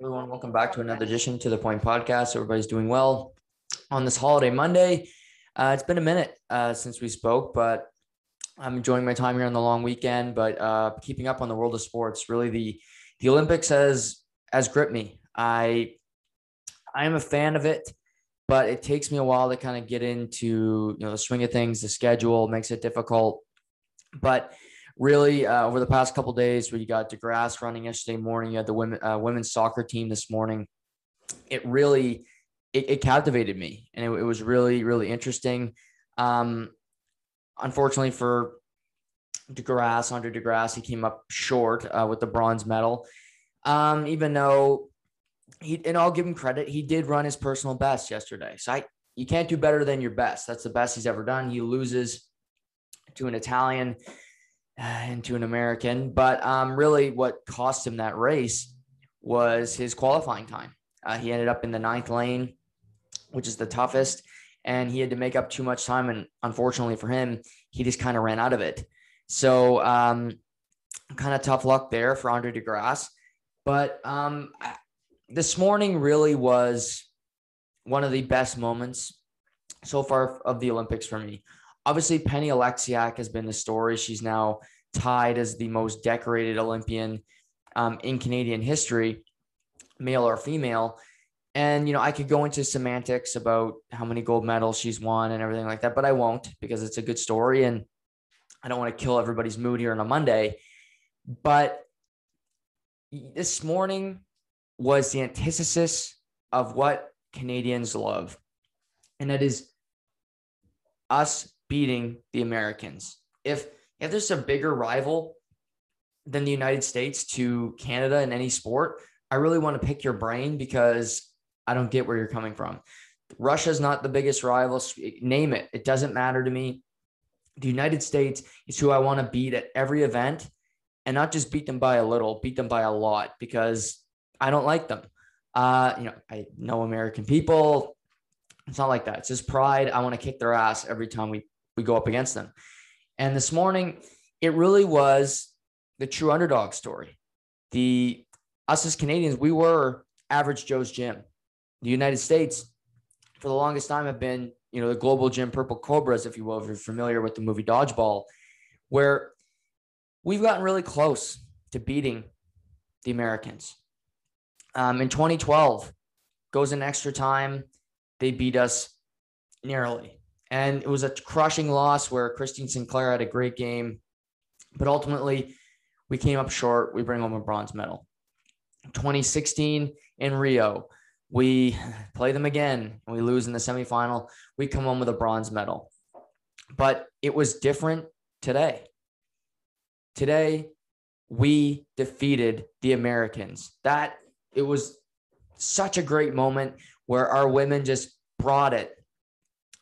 Everyone, welcome back to another edition to the Point Podcast. Everybody's doing well on this holiday Monday. Uh, it's been a minute uh, since we spoke, but I'm enjoying my time here on the long weekend. But uh, keeping up on the world of sports, really the the Olympics has has gripped me. I I am a fan of it, but it takes me a while to kind of get into you know the swing of things. The schedule makes it difficult, but really uh, over the past couple days you got DeGrasse running yesterday morning, you had the women uh, women's soccer team this morning. It really it, it captivated me, and it, it, was really really interesting. Um, unfortunately for DeGrasse, Andre DeGrasse, he came up short uh, with the bronze medal. Um, even though he, and I'll give him credit, he did run his personal best yesterday. So I, you can't do better than your best. That's the best he's ever done. He loses to an Italian and to an American. But um, really, what cost him that race was his qualifying time. Uh, he ended up in the ninth lane, which is the toughest, and he had to make up too much time. And unfortunately for him, he just kind of ran out of it. So, um, kind of tough luck there for Andre DeGrasse. But um, this morning really was one of the best moments so far of the Olympics for me. Obviously, Penny Oleksiak has been the story. She's now tied as the most decorated Olympian um, in Canadian history, male or female. And, you know, I could go into semantics about how many gold medals she's won and everything like that, but I won't because it's a good story. And I don't want to kill everybody's mood here on a Monday. But this morning was the antithesis of what Canadians love. And that is us beating the Americans. If if there's a bigger rival than the United States to Canada in any sport, I really want to pick your brain because I don't get where you're coming from. Russia's not the biggest rival. Name it. It doesn't matter to me. The United States is who I want to beat at every event and not just beat them by a little, beat them by a lot because I don't like them. Uh, you know, I know American people. It's not like that. It's just pride. I want to kick their ass every time we we go up against them. And this morning, it really was the true underdog story. The us as Canadians, we were average Joe's gym. The United States, for the longest time, have been, you know, the Globo Gym purple cobras, if you will, if you're familiar with the movie Dodgeball, where we've gotten really close to beating the Americans. Um, in 2012, goes in extra time. They beat us narrowly. And it was a crushing loss where Christine Sinclair had a great game. But ultimately, we came up short. We bring home a bronze medal. 2016 in Rio, we play them again and we lose in the semifinal. We come home with a bronze medal. But it was different today. Today, we defeated the Americans. That it was such a great moment where our women just brought it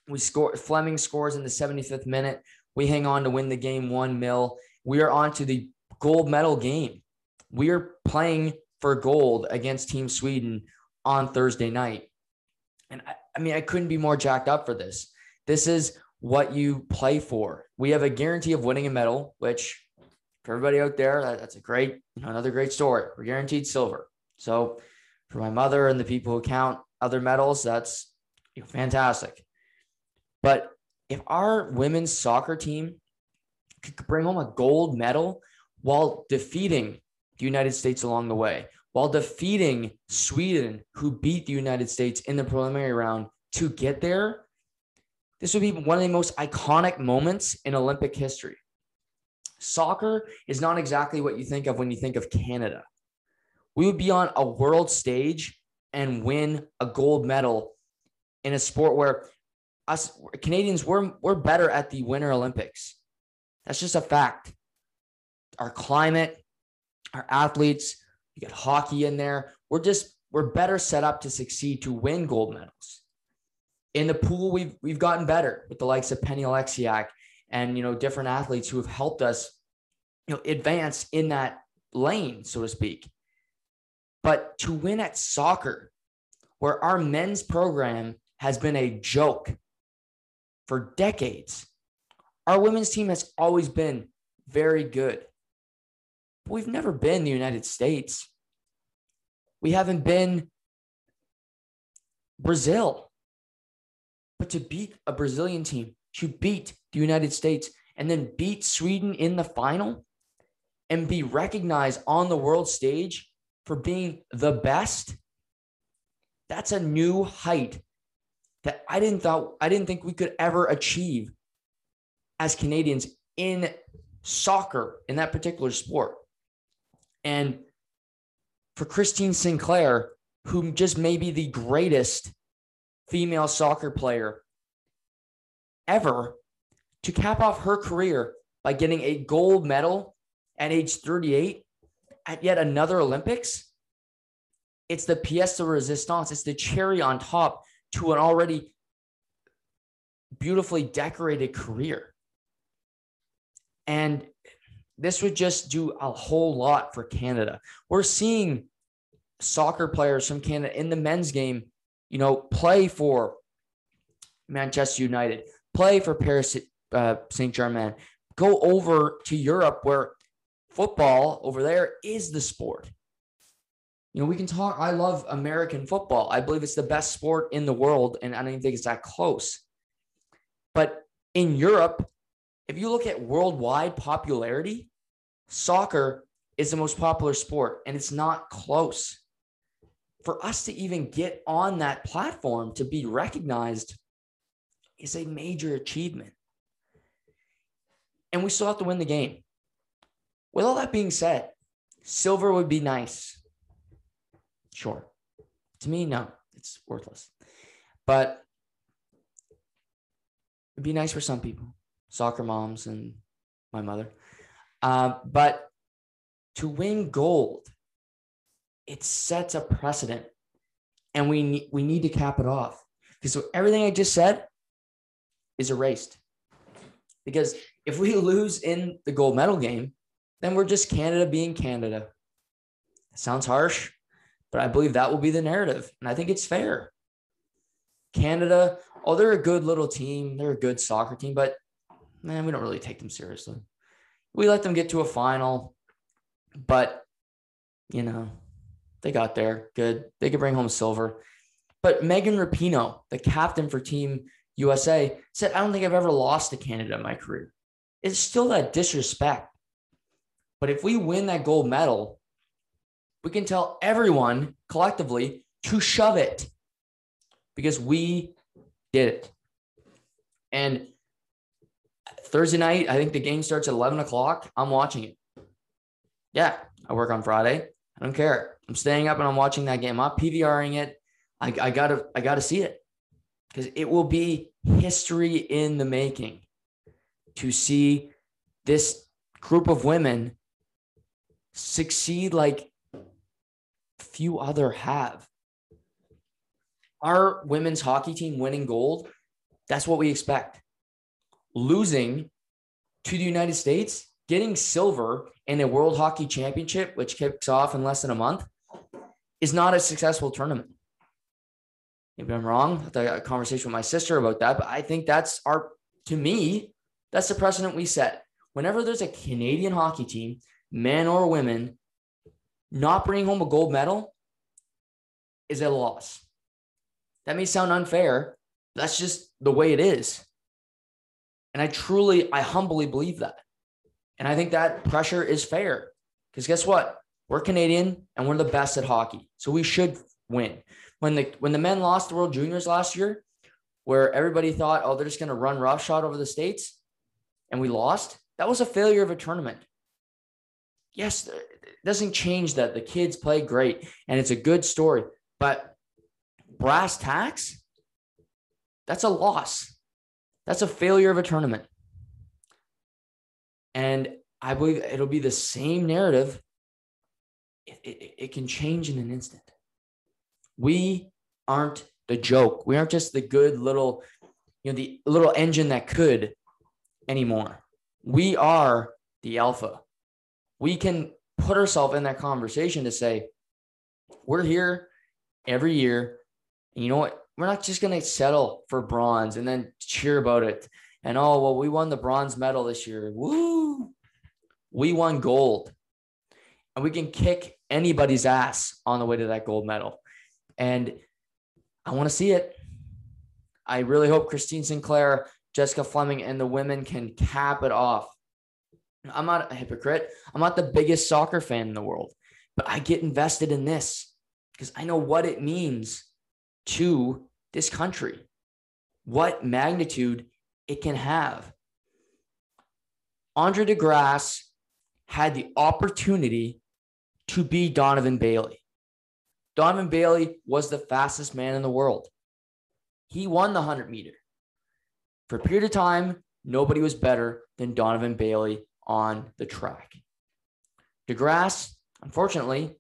we score. Fleming scores in the 75th minute. We hang on to win the game one mil. We are on to the gold medal game. We are playing for gold against Team Sweden on Thursday night. And I, I mean, I couldn't be more jacked up for this. This is what you play for. We have a guarantee of winning a medal, which for everybody out there, that, that's a great, you know, another great story. We're guaranteed silver. So for my mother and the people who count other medals, that's fantastic. But if our women's soccer team could bring home a gold medal while defeating the United States along the way, while defeating Sweden, who beat the United States in the preliminary round to get there, this would be one of the most iconic moments in Olympic history. Soccer is not exactly what you think of when you think of Canada. We would be on a world stage and win a gold medal in a sport where us Canadians, we're we're better at the Winter Olympics. That's just a fact. Our climate, our athletes, you get hockey in there. We're just we're better set up to succeed to win gold medals. In the pool, we've we've gotten better with the likes of Penny Oleksiak and you know different athletes who have helped us, you know, advance in that lane, so to speak. But to win at soccer, where our men's program has been a joke for decades. Our women's team has always been very good. But we've never been the United States. We haven't been Brazil. But to beat a Brazilian team, to beat the United States, and then beat Sweden in the final and be recognized on the world stage for being the best, that's a new height that I didn't thought I didn't think we could ever achieve as Canadians in soccer in that particular sport. And for Christine Sinclair, who just may be the greatest female soccer player ever, to cap off her career by getting a gold medal at age 38 at yet another Olympics, it's the pièce de résistance. It's the cherry on top to an already beautifully decorated career. And this would just do a whole lot for Canada. We're seeing soccer players from Canada in the men's game, you know, play for Manchester United, play for Paris uh, Saint Germain, go over to Europe where football over there is the sport. You know, we can talk. I love American football. I believe it's the best sport in the world, and I don't even think it's that close. But in Europe, if you look at worldwide popularity, soccer is the most popular sport, and it's not close. For us to even get on that platform to be recognized is a major achievement. And we still have to win the game. With all that being said, silver would be nice. Sure. To me, no, it's worthless. But it'd be nice for some people, soccer moms and my mother. Uh, but to win gold, it sets a precedent, and we need we need to cap it off because everything I just said is erased. Because if we lose in the gold medal game, then we're just Canada being Canada. Sounds harsh, but I believe that will be the narrative. And I think it's fair. Canada, oh, they're a good little team. They're a good soccer team, but man, we don't really take them seriously. We let them get to a final, but you know, they got there. Good. They could bring home silver. But Megan Rapinoe, the captain for Team USA, said, I don't think I've ever lost to Canada in my career. It's still that disrespect. But if we win that gold medal, we can tell everyone collectively to shove it because we did it. And Thursday night, I think the game starts at 11 o'clock. I'm watching it. Yeah, I work on Friday. I don't care. I'm staying up and I'm watching that game. I'm PVRing it. I, I gotta, I gotta see it because it will be history in the making to see this group of women succeed like few other have. Our women's hockey team winning gold, that's what we expect. Losing to the United States, getting silver in a World Hockey Championship, which kicks off in less than a month, is not a successful tournament. Maybe I'm wrong. I had a conversation with my sister about that, but I think that's our, to me, that's the precedent we set. Whenever there's a Canadian hockey team men or women, not bringing home a gold medal is a loss. That may sound unfair. That's just the way it is. And I truly, I humbly believe that. And I think that pressure is fair because guess what? We're Canadian and we're the best at hockey. So we should win. When the when the men lost the World Juniors last year, where everybody thought, oh, they're just going to run roughshod over the states, and we lost, that was a failure of a tournament yes, uh, it doesn't change that the kids play great and it's a good story, but brass tacks, that's a loss. That's a failure of a tournament. And I believe it'll be the same narrative. It, it, it can change in an instant. We aren't the joke. We aren't just the good little, you know, the little engine that could anymore. We are the alpha we can put ourselves in that conversation to say, we're here every year. And you know what? We're not just going to settle for bronze and then cheer about it. And oh, well, we won the bronze medal this year. Woo! We won gold. And we can kick anybody's ass on the way to that gold medal. And I want to see it. I really hope Christine Sinclair, Jessica Fleming, and the women can cap it off. I'm not a hypocrite. I'm not the biggest soccer fan in the world, but I get invested in this because I know what it means to this country, what magnitude it can have. Andre DeGrasse had the opportunity to be Donovan Bailey. Donovan Bailey was the fastest man in the world. He won the 100 meter. For a period of time, nobody was better than Donovan Bailey on the track. DeGrasse, unfortunately,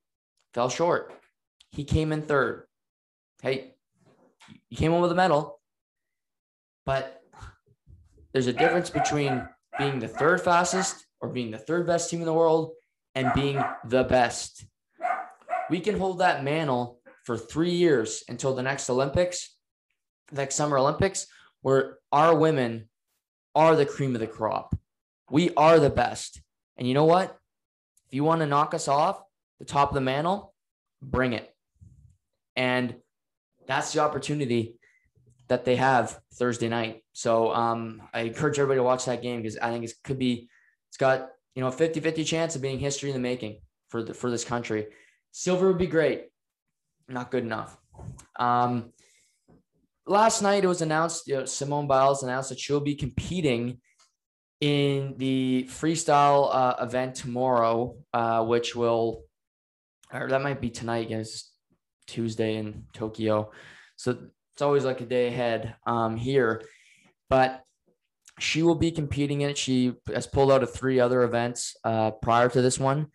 fell short. He came in third. Hey, you came with a medal, but there's a difference between being the third fastest or being the third best team in the world and being the best. We can hold that mantle for three years until the next Olympics, next Summer Olympics, where our women are the cream of the crop. We are the best. And you know what? If you want to knock us off the top of the mantle, bring it. And that's the opportunity that they have Thursday night. So um, I encourage everybody to watch that game because I think it could be, it's got, you know, a 50 50 chance of being history in the making for, the, for this country. Silver would be great, not good enough. Um, last night it was announced, you know, Simone Biles announced that she'll be competing in the freestyle uh, event tomorrow, uh, which will, or that might be tonight, guys, Tuesday in Tokyo. So it's always like a day ahead um, here. But she will be competing in it. She has pulled out of three other events uh, prior to this one,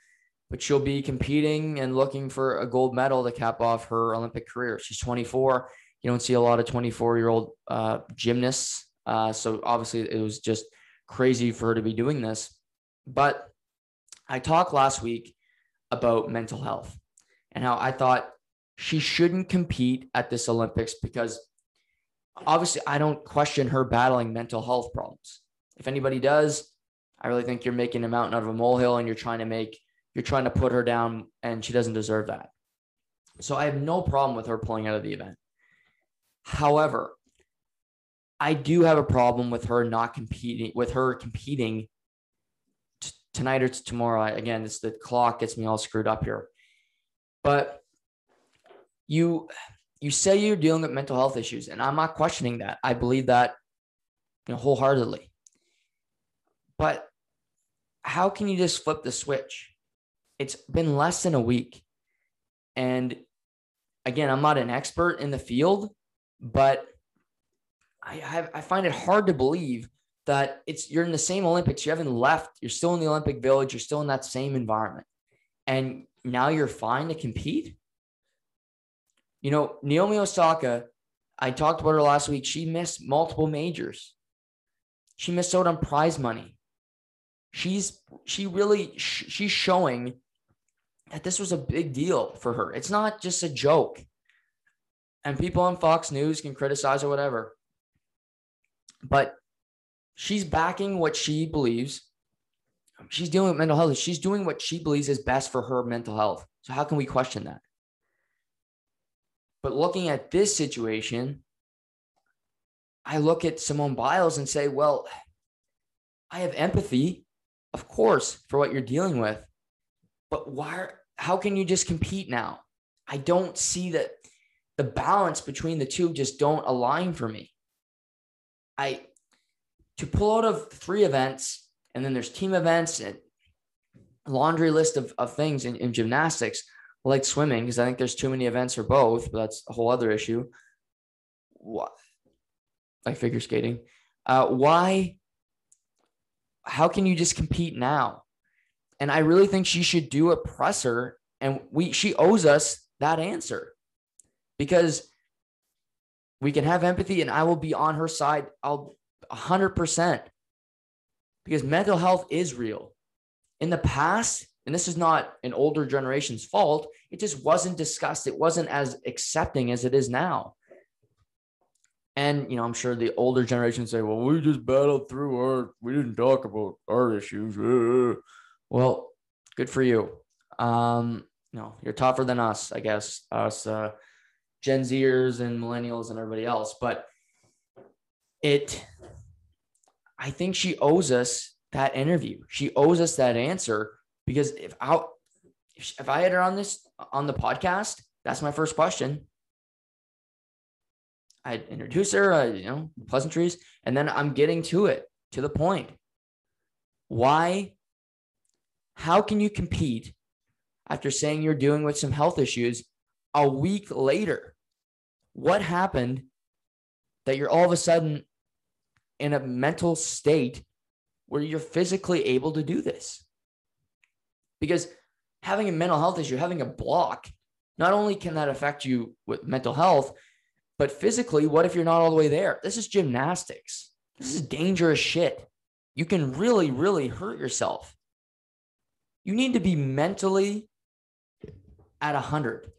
but she'll be competing and looking for a gold medal to cap off her Olympic career. She's 24. You don't see a lot of 24 year old uh, gymnasts. Uh, so obviously, it was just crazy for her to be doing this. But I talked last week about mental health and how I thought she shouldn't compete at this Olympics because obviously I don't question her battling mental health problems. If anybody does, I really think you're making a mountain out of a molehill and you're trying to make you're trying to put her down and she doesn't deserve that. So I have no problem with her pulling out of the event. However, I do have a problem with her not competing with her competing t- tonight or t- tomorrow. Again, it's the clock gets me all screwed up here. But you you say you're dealing with mental health issues, and I'm not questioning that. I believe that you know, wholeheartedly. But how can you just flip the switch? It's been less than a week. And again, I'm not an expert in the field, but I have I find it hard to believe that it's you're in the same Olympics. You haven't left. You're still in the Olympic Village. You're still in that same environment, and now you're fine to compete. You know, Naomi Osaka. I talked about her last week. She missed multiple majors. She missed out on prize money. She's she really she's showing that this was a big deal for her. It's not just a joke. And people on Fox News can criticize or whatever but she's backing what she believes. She's dealing with mental health. She's doing what she believes is best for her mental health. So how can we question that? But looking at this situation, I look at Simone Biles and say, well, I have empathy, of course, for what you're dealing with. But why how can you just compete now? I don't see that the balance between the two just don't align for me. I to pull out of three events, and then there's team events and laundry list of, of things in, in gymnastics, like swimming, because I think there's too many events for both, but that's a whole other issue. What like figure skating. Uh, why? How can you just compete now? And I really think she should do a presser, and we she owes us that answer because we can have empathy, and I will be on her side. I'll 100% because mental health is real. In the past, and this is not an older generation's fault, it just wasn't discussed. It wasn't as accepting as it is now. And, you know, I'm sure the older generation say, well, we just battled through our, we didn't talk about our issues. Well, good for you. Um, no, you're tougher than us, I guess, us uh, Gen Zers and millennials and everybody else. But it, I think she owes us that interview. She owes us that answer because if I, if I had her on this on the podcast, that's my first question. I introduce her, uh, you know, pleasantries, and then I'm getting to it, to the point. Why? How can you compete after saying you're dealing with some health issues a week later? What happened that you're all of a sudden in a mental state where you're physically able to do this? Because having a mental health issue, having a block, not only can that affect you with mental health, but physically, what if you're not all the way there? This is gymnastics. This is dangerous shit. You can really, really hurt yourself. You need to be mentally at 100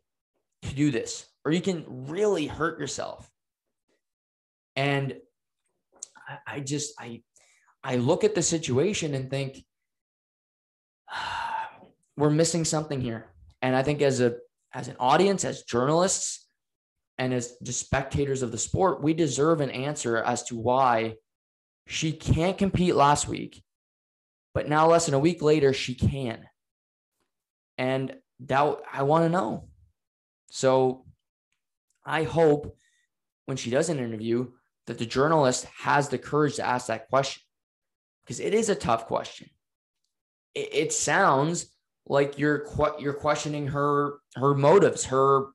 to do this, or you can really hurt yourself. And I, I just, I, I look at the situation and think, we're missing something here. And I think as a as an audience, as journalists, and as just spectators of the sport, we deserve an answer as to why she can't compete last week, but now less than a week later, she can. And that I want to know. So I hope when she does an interview that the journalist has the courage to ask that question because it is a tough question. It, it sounds like you're you're questioning her her motives, her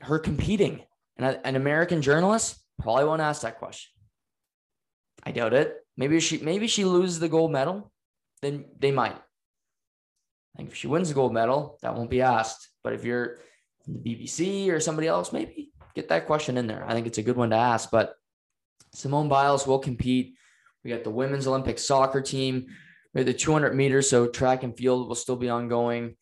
her competing. And a, an American journalist probably won't ask that question. I doubt it. Maybe she maybe she loses the gold medal, then they might. I think if she wins the gold medal, that won't be asked. But if you're the BBC or somebody else, maybe get that question in there. I think it's a good one to ask. But Simone Biles will compete. We got the women's Olympic soccer team the 200 meters, so track and field will still be ongoing.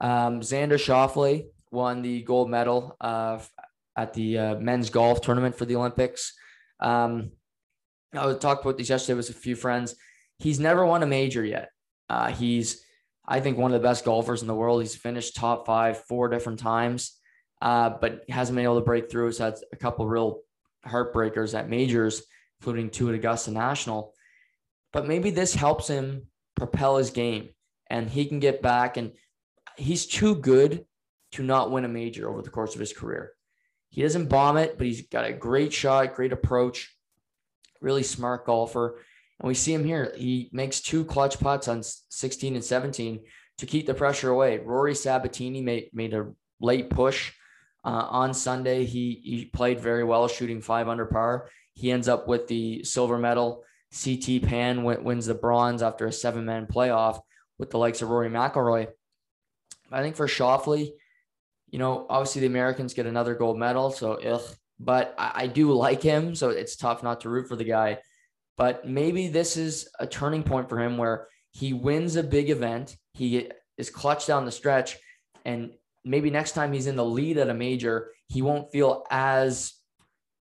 Um, Xander Schauffele won the gold medal uh, at the uh, men's golf tournament for the Olympics. Um, I talked about this yesterday with a few friends. He's never won a major yet. Uh, he's, I think, one of the best golfers in the world. He's finished top five four different times, uh, but hasn't been able to break through. He's had a couple real heartbreakers at majors, including two at Augusta National. But maybe this helps him propel his game and he can get back and he's too good to not win a major over the course of his career. He doesn't bomb it, but he's got a great shot, great approach, really smart golfer. And we see him here. He makes two clutch putts on 16 and 17 to keep the pressure away. Rory Sabatini made, made a late push uh, on Sunday. He, he played very well, shooting five under par. He ends up with the silver medal. CT Pan wins the bronze after a seven man playoff with the likes of Rory McIlroy. I think for Schauffele, you know, obviously the Americans get another gold medal, so ugh, but I, I do like him, so it's tough not to root for the guy. But maybe this is a turning point for him where he wins a big event, he is clutch down the stretch, and maybe next time he's in the lead at a major, he won't feel as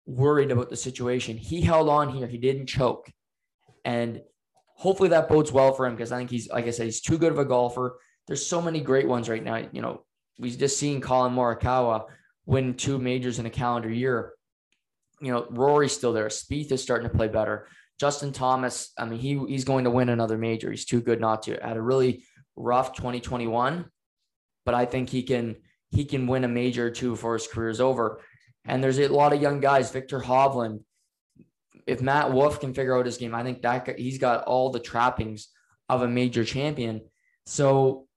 worried about the situation. He held on here, he didn't choke. And hopefully that bodes well for him because I think he's, like I said, he's too good of a golfer. There's so many great ones right now. You know, we've just seen Collin Morikawa win two majors in a calendar year. You know, Rory's still there. Spieth is starting to play better. Justin Thomas, I mean, he he's going to win another major. He's too good not to. Had a really rough 2021, but I think he can he can win a major or two before his career is over. And there's a lot of young guys, Viktor Hovland, if Matt Wolff can figure out his game, I think that he's got all the trappings of a major champion. So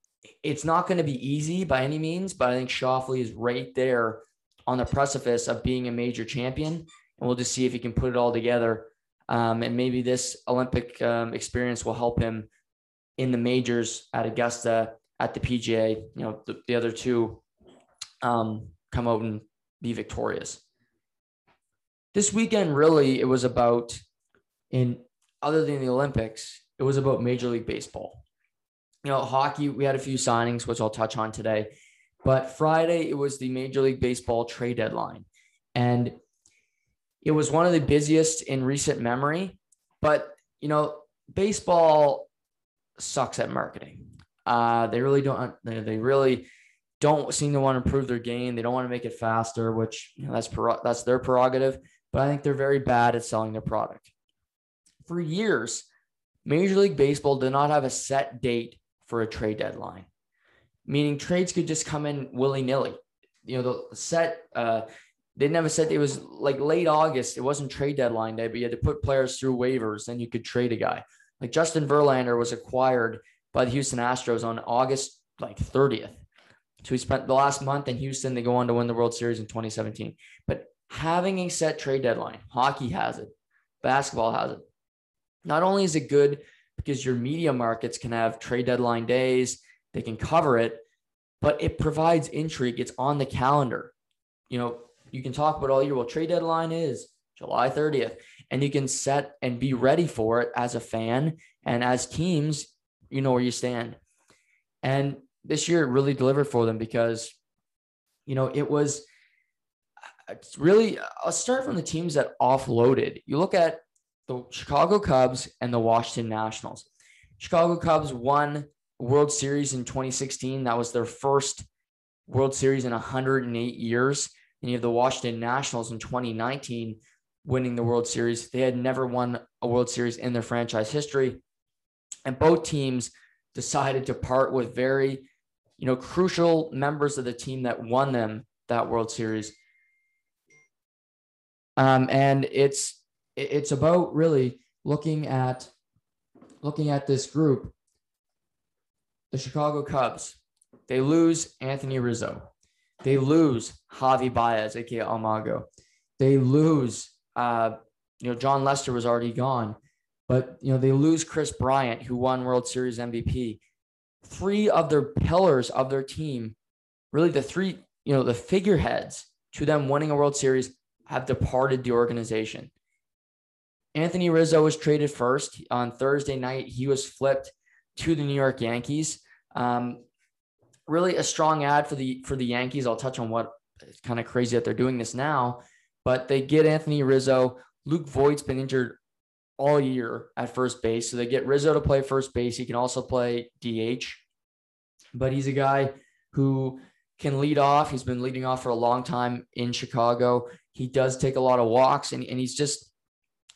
it's not going to be easy by any means, but I think Schauffele is right there on the precipice of being a major champion. And we'll just see if he can put it all together. Um, and maybe this Olympic um, experience will help him in the majors at Augusta, at the PGA. You know, the, the other two um, come out and be victorious this weekend really it was about in other than the Olympics, it was about Major League Baseball. You know, hockey, we had a few signings, which I'll touch on today. But Friday, it was the Major League Baseball trade deadline. And it was one of the busiest in recent memory. But, you know, baseball sucks at marketing. Uh, they really don't. They really don't seem to want to improve their game. They don't want to make it faster, which you know, that's that's their prerogative. But I think they're very bad at selling their product. For years, Major League Baseball did not have a set date for a trade deadline, meaning trades could just come in willy nilly. You know, the set uh, they never said it was like late August. It wasn't trade deadline day, but you had to put players through waivers. Then you could trade a guy. Like Justin Verlander was acquired by the Houston Astros on August like 30th. So he spent the last month in Houston. They go on to win the World Series in 2017. But having a set trade deadline, hockey has it, basketball has it. Not only is it good because your media markets can have trade deadline days, they can cover it, but it provides intrigue. It's on the calendar. You know, you can talk about all year. Well, trade deadline is July 30th, and you can set and be ready for it as a fan and as teams. You know where you stand, and this year it really delivered for them because, you know, it was really. I'll start from the teams that offloaded. You look at the Chicago Cubs and the Washington Nationals. Chicago Cubs won World Series in 2016. That was their first World Series in 108 years. And you have the Washington Nationals in 2019 winning the World Series. They had never won a World Series in their franchise history. And both teams decided to part with very, you know, crucial members of the team that won them that World Series. Um, and it's it's about really looking at looking at this group. The Chicago Cubs, they lose Anthony Rizzo. They lose Javi Baez, aka El Mago. They lose, uh, you know, Jon Lester was already gone, but you know they lose Kris Bryant, who won World Series MVP. Three of their pillars of their team, really the three, you know, the figureheads to them winning a World Series, have departed the organization. Anthony Rizzo was traded first on Thursday night. He was flipped to the New York Yankees. Um, really a strong ad for the for the Yankees. I'll touch on what it's kind of crazy that they're doing this now, but they get Anthony Rizzo. Luke Voit's been injured all year at first base, so they get Rizzo to play first base. He can also play DH, but he's a guy who can lead off. He's been leading off for a long time in Chicago. He does take a lot of walks, and, and he's just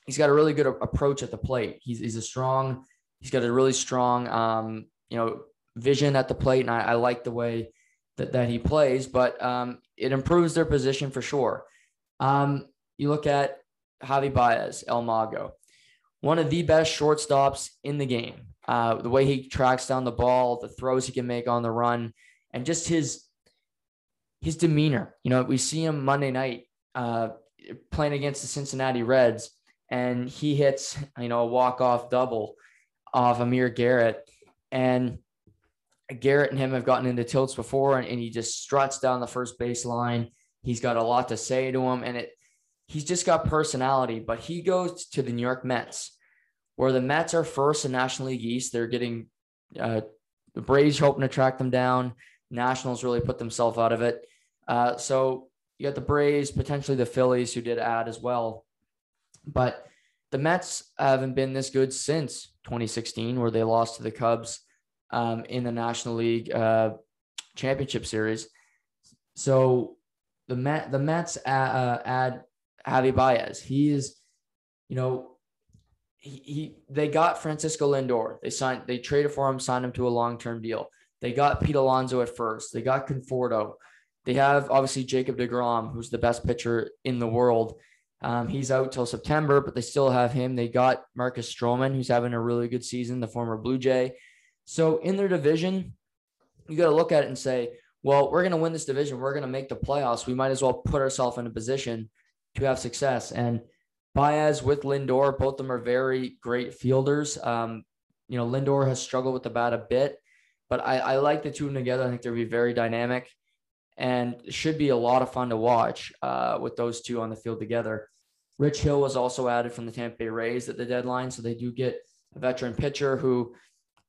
he's got a really good approach at the plate. He's he's a strong. He's got a really strong, um, you know, vision at the plate, and I, I like the way that, that he plays, but um, it improves their position for sure. Um, you look at Javi Baez, El Mago, one of the best shortstops in the game. Uh, the way he tracks down the ball, the throws he can make on the run, and just his his demeanor. You know, we see him Monday night uh, playing against the Cincinnati Reds, and he hits you know a walk off double off Amir Garrett, and Garrett and him have gotten into tilts before, and, and he just struts down the first baseline. He's got a lot to say to him, and it he's just got personality. But he goes to the New York Mets, where the Mets are first in National League East. They're getting uh, the Braves hoping to track them down. Nationals really put themselves out of it. Uh, so you got the Braves, potentially the Phillies, who did add as well. But the Mets haven't been this good since 2016, where they lost to the Cubs um, in the National League uh, Championship Series. So the Met the Mets add, uh, add Javi Baez. He is, you know, he, he they got Francisco Lindor. They signed they traded for him, signed him to a long term deal. They got Pete Alonso at first. They got Conforto. They have obviously Jacob DeGrom, who's the best pitcher in the world. Um, he's out till September, but they still have him. They got Marcus Stroman, who's having a really good season, the former Blue Jay. So in their division, you got to look at it and say, well, we're going to win this division. We're going to make the playoffs. We might as well put ourselves in a position to have success. And Baez with Lindor, both of them are very great fielders. Um, you know, Lindor has struggled with the bat a bit, but I, I like the two of them together. I think they'll be very dynamic and should be a lot of fun to watch uh, with those two on the field together. Rich Hill was also added from the Tampa Bay Rays at the deadline. So they do get a veteran pitcher who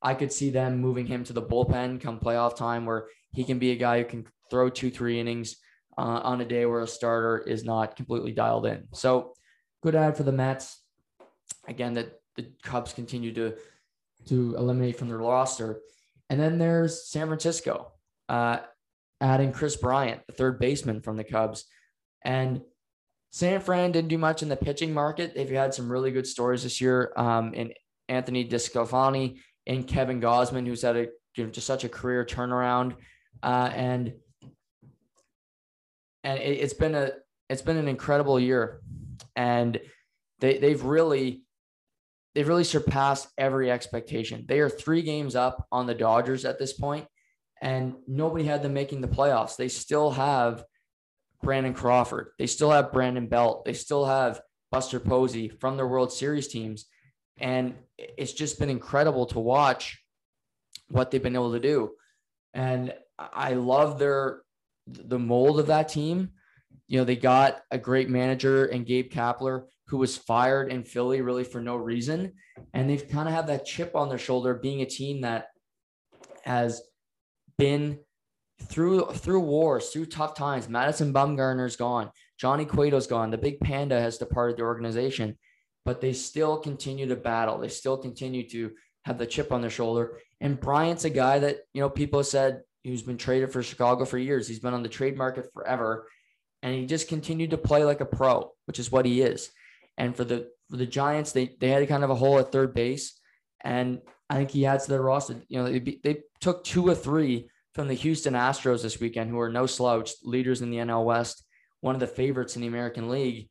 I could see them moving him to the bullpen come playoff time where he can be a guy who can throw two, three innings uh, on a day where a starter is not completely dialed in. So good ad for the Mets. Again, that the Cubs continue to to eliminate from their roster. And then there's San Francisco, uh, adding Kris Bryant, the third baseman from the Cubs. And San Fran didn't do much in the pitching market. They've had some really good stories this year um, in Anthony DeSclafani and Kevin Gausman, who's had a you know, just such a career turnaround. Uh, and and it, it's been a it's been an incredible year, and they they've really they've really surpassed every expectation. They are three games up on the Dodgers at this point, and nobody had them making the playoffs. They still have Brandon Crawford. They still have Brandon Belt. They still have Buster Posey from their World Series teams. And it's just been incredible to watch what they've been able to do. And I love their the mold of that team. You know, they got a great manager and Gabe Kapler, who was fired in Philly really for no reason. And they've kind of have that chip on their shoulder being a team that has been through through wars, through tough times. Madison Bumgarner's gone. Johnny Cueto's gone. The big panda has departed the organization, but they still continue to battle. They still continue to have the chip on their shoulder. And Bryant's a guy that, you know, people said who's been traded for Chicago for years. He's been on the trade market forever. And he just continued to play like a pro, which is what he is. And for the for the Giants, they they had kind of a hole at third base. And I think he adds to their roster. You know, they, they took two or three from the Houston Astros this weekend, who are no slouch, leaders in the NL West, one of the favorites in the American League.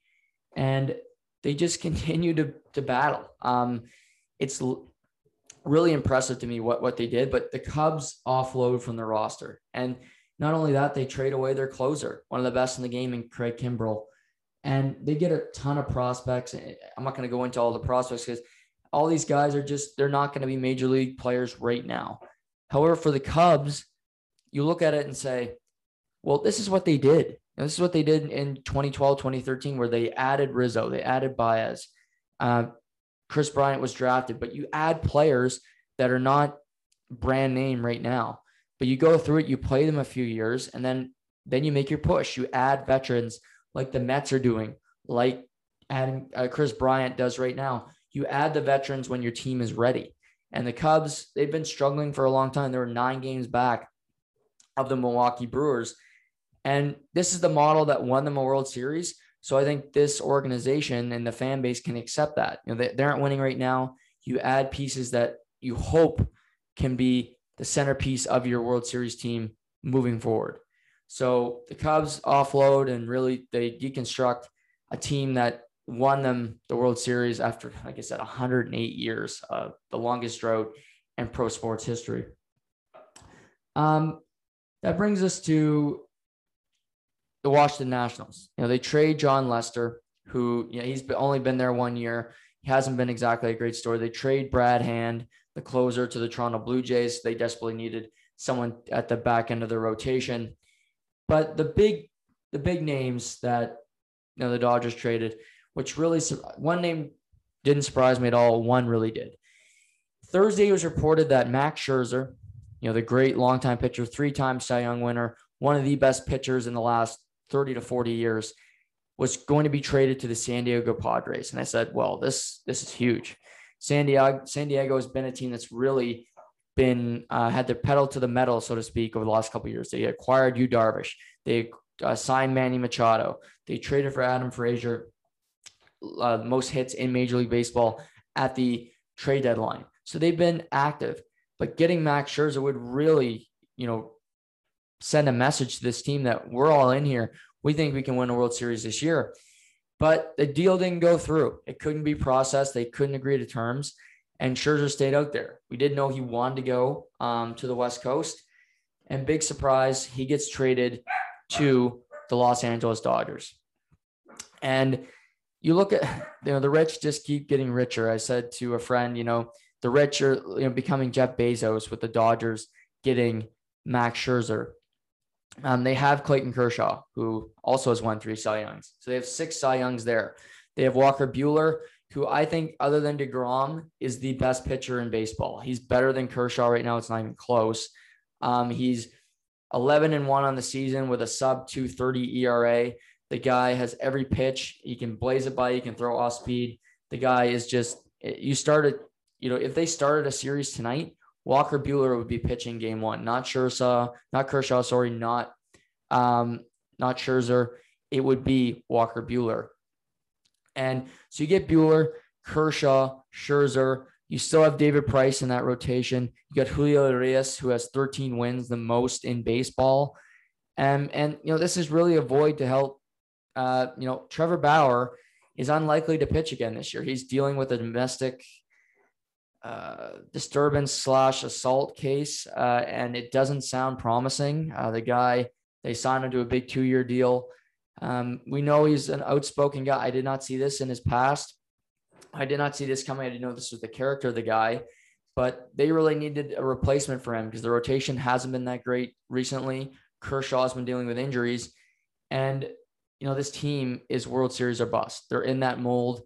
And they just continue to, to battle. Um, it's really impressive to me what, what they did, but the Cubs offload from the roster. And not only that, they trade away their closer, one of the best in the game in Craig Kimbrel. And they get a ton of prospects. I'm not going to go into all the prospects because all these guys are just, they're not going to be major league players right now. However, for the Cubs, you look at it and say, well, this is what they did. And this is what they did in 2012, 2013, where they added Rizzo, they added Baez. Uh, Kris Bryant was drafted, but you add players that are not brand name right now. But you go through it, you play them a few years, and then then you make your push. You add veterans like the Mets are doing, like adding uh, Kris Bryant does right now. You add the veterans when your team is ready. And the Cubs, they've been struggling for a long time. They were nine games back of the Milwaukee Brewers. And this is the model that won them a World Series. So I think this organization and the fan base can accept that. You know, they, they aren't winning right now. You add pieces that you hope can be the centerpiece of your World Series team moving forward. So the Cubs offload and really they deconstruct a team that won them the World Series after, like I said, 108 years, uh, the longest drought in pro sports history. Um, that brings us to the Washington Nationals. You know, they trade Jon Lester, who you know, he's only been there one year. He hasn't been exactly a great story. They trade Brad Hand, the closer, to the Toronto Blue Jays. They desperately needed someone at the back end of the rotation. But the big, the big names that you know the Dodgers traded, which really one name didn't surprise me at all. One really did. Thursday it was reported that Max Scherzer, you know, the great longtime pitcher, three time Cy Young winner, one of the best pitchers in the last 30 to 40 years, was going to be traded to the San Diego Padres. And I said, well, this this is huge. San Diego, San Diego has been a team that's really been uh, had their pedal to the metal, so to speak, over the last couple years. They acquired Yu Darvish. They uh, signed Manny Machado. They traded for Adam Frazier, uh, most hits in Major League Baseball at the trade deadline. So they've been active. But getting Max Scherzer would really, you know, send a message to this team that we're all in here. We think we can win a World Series this year. But the deal didn't go through. It couldn't be processed. They couldn't agree to terms. And Scherzer stayed out there. We didn't know he wanted to go um, to the West Coast. And big surprise, he gets traded to the Los Angeles Dodgers. And you look at, you know, the rich just keep getting richer. I said to a friend, you know, the rich are you know becoming Jeff Bezos with the Dodgers getting Max Scherzer. Um, they have Clayton Kershaw, who also has won three Cy Youngs. So they have six Cy Youngs there. They have Walker Buehler, who I think, other than DeGrom, is the best pitcher in baseball. He's better than Kershaw right now. It's not even close. Um, he's 11 and 1 on the season with a sub 230 ERA. The guy has every pitch. He can blaze it by, he can throw off speed. The guy is just, you started you know, if they started a series tonight, Walker Buehler would be pitching game one, not Scherzer, not Kershaw, sorry, not um, not Scherzer. It would be Walker Buehler. And so you get Buehler, Kershaw, Scherzer. You still have David Price in that rotation. You got Julio Urias, who has 13 wins, the most in baseball. And, and you know, this is really a void to help. Uh, you know, Trevor Bauer is unlikely to pitch again this year. He's dealing with a domestic uh, disturbance slash assault case, uh, and it doesn't sound promising. Uh, the guy they signed him to a big two year deal. Um, we know he's an outspoken guy. I did not see this in his past. I did not see this coming. I didn't know this was the character of the guy, but they really needed a replacement for him because the rotation hasn't been that great recently. Kershaw's been dealing with injuries, and you know this team is World Series or bust. They're in that mold.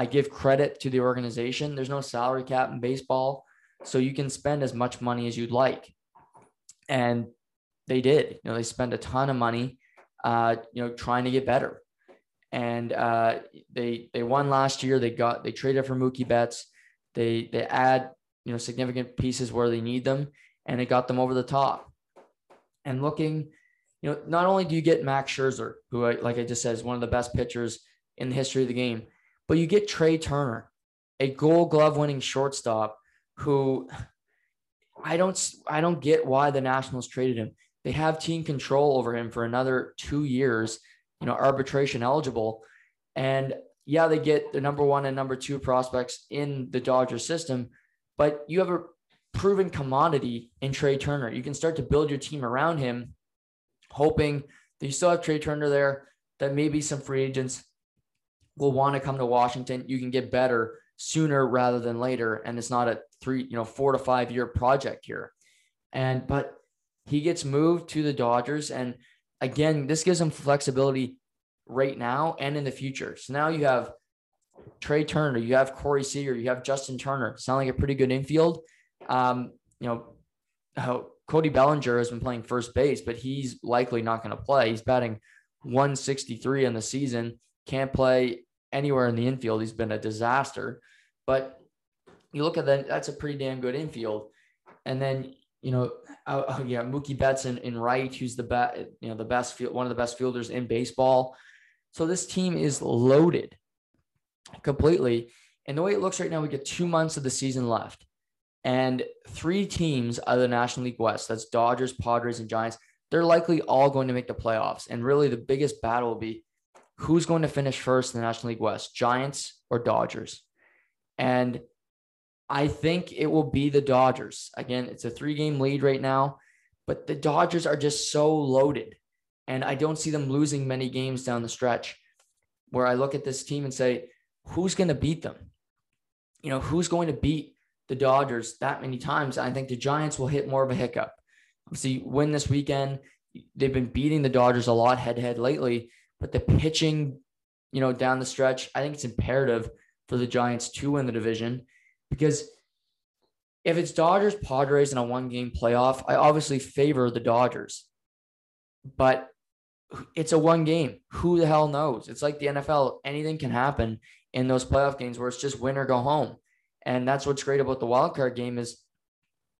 I give credit to the organization. There's no salary cap in baseball, so you can spend as much money as you'd like, and they did. You know, they spent a ton of money, uh, you know, trying to get better and uh, they they won last year. They got they traded for Mookie Betts. They they add you know significant pieces where they need them, and it got them over the top. And looking, you know, not only do you get Max Scherzer, who I, like I just said is one of the best pitchers in the history of the game, but you get Trea Turner, a Gold Glove winning shortstop, who I don't I don't get why the Nationals traded him. They have team control over him for another two years you know, arbitration eligible. And yeah, they get the number one and number two prospects in the Dodger system, but you have a proven commodity in Trea Turner. You can start to build your team around him, hoping that you still have Trea Turner there, that maybe some free agents will want to come to Washington. You can get better sooner rather than later. And it's not a three, you know, four to five year project here. And, but he gets moved to the Dodgers and again, this gives him flexibility right now and in the future. So now you have Trea Turner, you have Corey Seager, you have Justin Turner, sound like a pretty good infield. Um, you know, how Cody Bellinger has been playing first base, but he's likely not going to play. He's batting 163 in the season, can't play anywhere in the infield. He's been a disaster. But you look at that, that's a pretty damn good infield. And then, you know, oh, oh, yeah, Mookie Betts in, in right, who's the best, you know, the best field, one of the best fielders in baseball. So this team is loaded completely. And the way it looks right now, we get two months of the season left, and three teams out of the National League West. That's Dodgers, Padres, and Giants. They're likely all going to make the playoffs. And really, the biggest battle will be who's going to finish first in the National League West, Giants or Dodgers. And I think it will be the Dodgers. Again, it's a three game lead right now, but the Dodgers are just so loaded. And I don't see them losing many games down the stretch where I look at this team and say, who's going to beat them? You know, who's going to beat the Dodgers that many times? I think the Giants will hit more of a hiccup. Obviously, win this weekend. They've been beating the Dodgers a lot head to head lately, but the pitching, you know, down the stretch, I think it's imperative for the Giants to win the division because if it's Dodgers Padres in a one game playoff, I obviously favor the Dodgers. But it's a one game. Who the hell knows? It's like the NFL. Anything can happen in those playoff games where it's just win or go home. And that's what's great about the wild card game is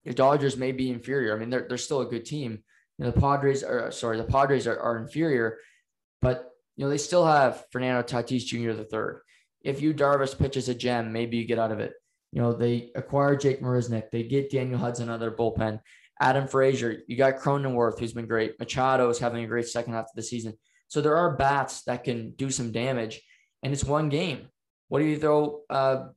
the Dodgers may be inferior. I mean, they're, they're still a good team. You know, the Padres are sorry, the Padres are, are inferior, but you know, they still have Fernando Tatis Jr. the third. If you Darvish pitches a gem, maybe you get out of it. You know, they acquire Jake Marisnick. They get Daniel Hudson out of their bullpen. Adam Frazier, you got Cronenworth, who's been great. Machado is having a great second half of the season. So there are bats that can do some damage, and it's one game. What do you throw? Uh,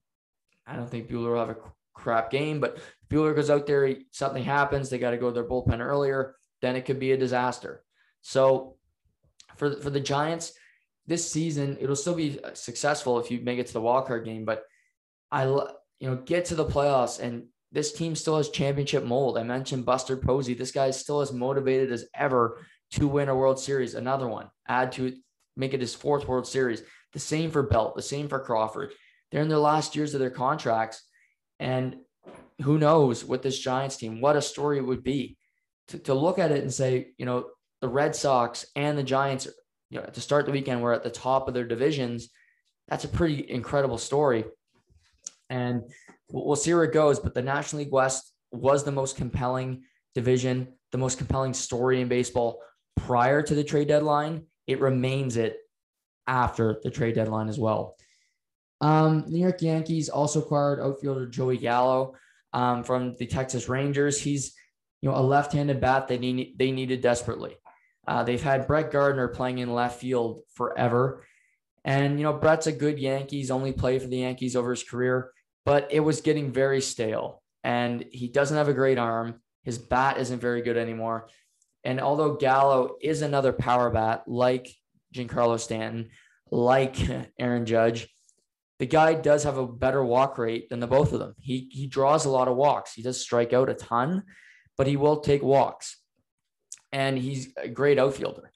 I don't think Buehler will have a crap game, but Buehler goes out there, something happens, they got to go to their bullpen earlier, then it could be a disaster. So for, for the Giants, this season, it'll still be successful if you make it to the wild card game, but I you know, get to the playoffs. And this team still has championship mold. I mentioned Buster Posey. This guy is still as motivated as ever to win a World Series. Another one, add to it, make it his fourth World Series. The same for Belt, the same for Crawford. They're in their last years of their contracts. And who knows with this Giants team, what a story it would be to, to look at it and say, you know, the Red Sox and the Giants, you know, to start the weekend, we're at the top of their divisions. That's a pretty incredible story and we'll see where it goes. But the National League West was the most compelling division, the most compelling story in baseball prior to the trade deadline. It remains it after the trade deadline as well. Um, New York Yankees also acquired outfielder Joey Gallo um, from the Texas Rangers. He's you know a left-handed bat they need they needed desperately. Uh, they've had Brett Gardner playing in left field forever, and you know Brett's a good Yankees. Only played for the Yankees over his career, but it was getting very stale. And he doesn't have a great arm. His bat isn't very good anymore. And although Gallo is another power bat like Giancarlo Stanton, like Aaron Judge, the guy does have a better walk rate than the both of them. He he draws a lot of walks. He does strike out a ton, but he will take walks, and he's a great outfielder.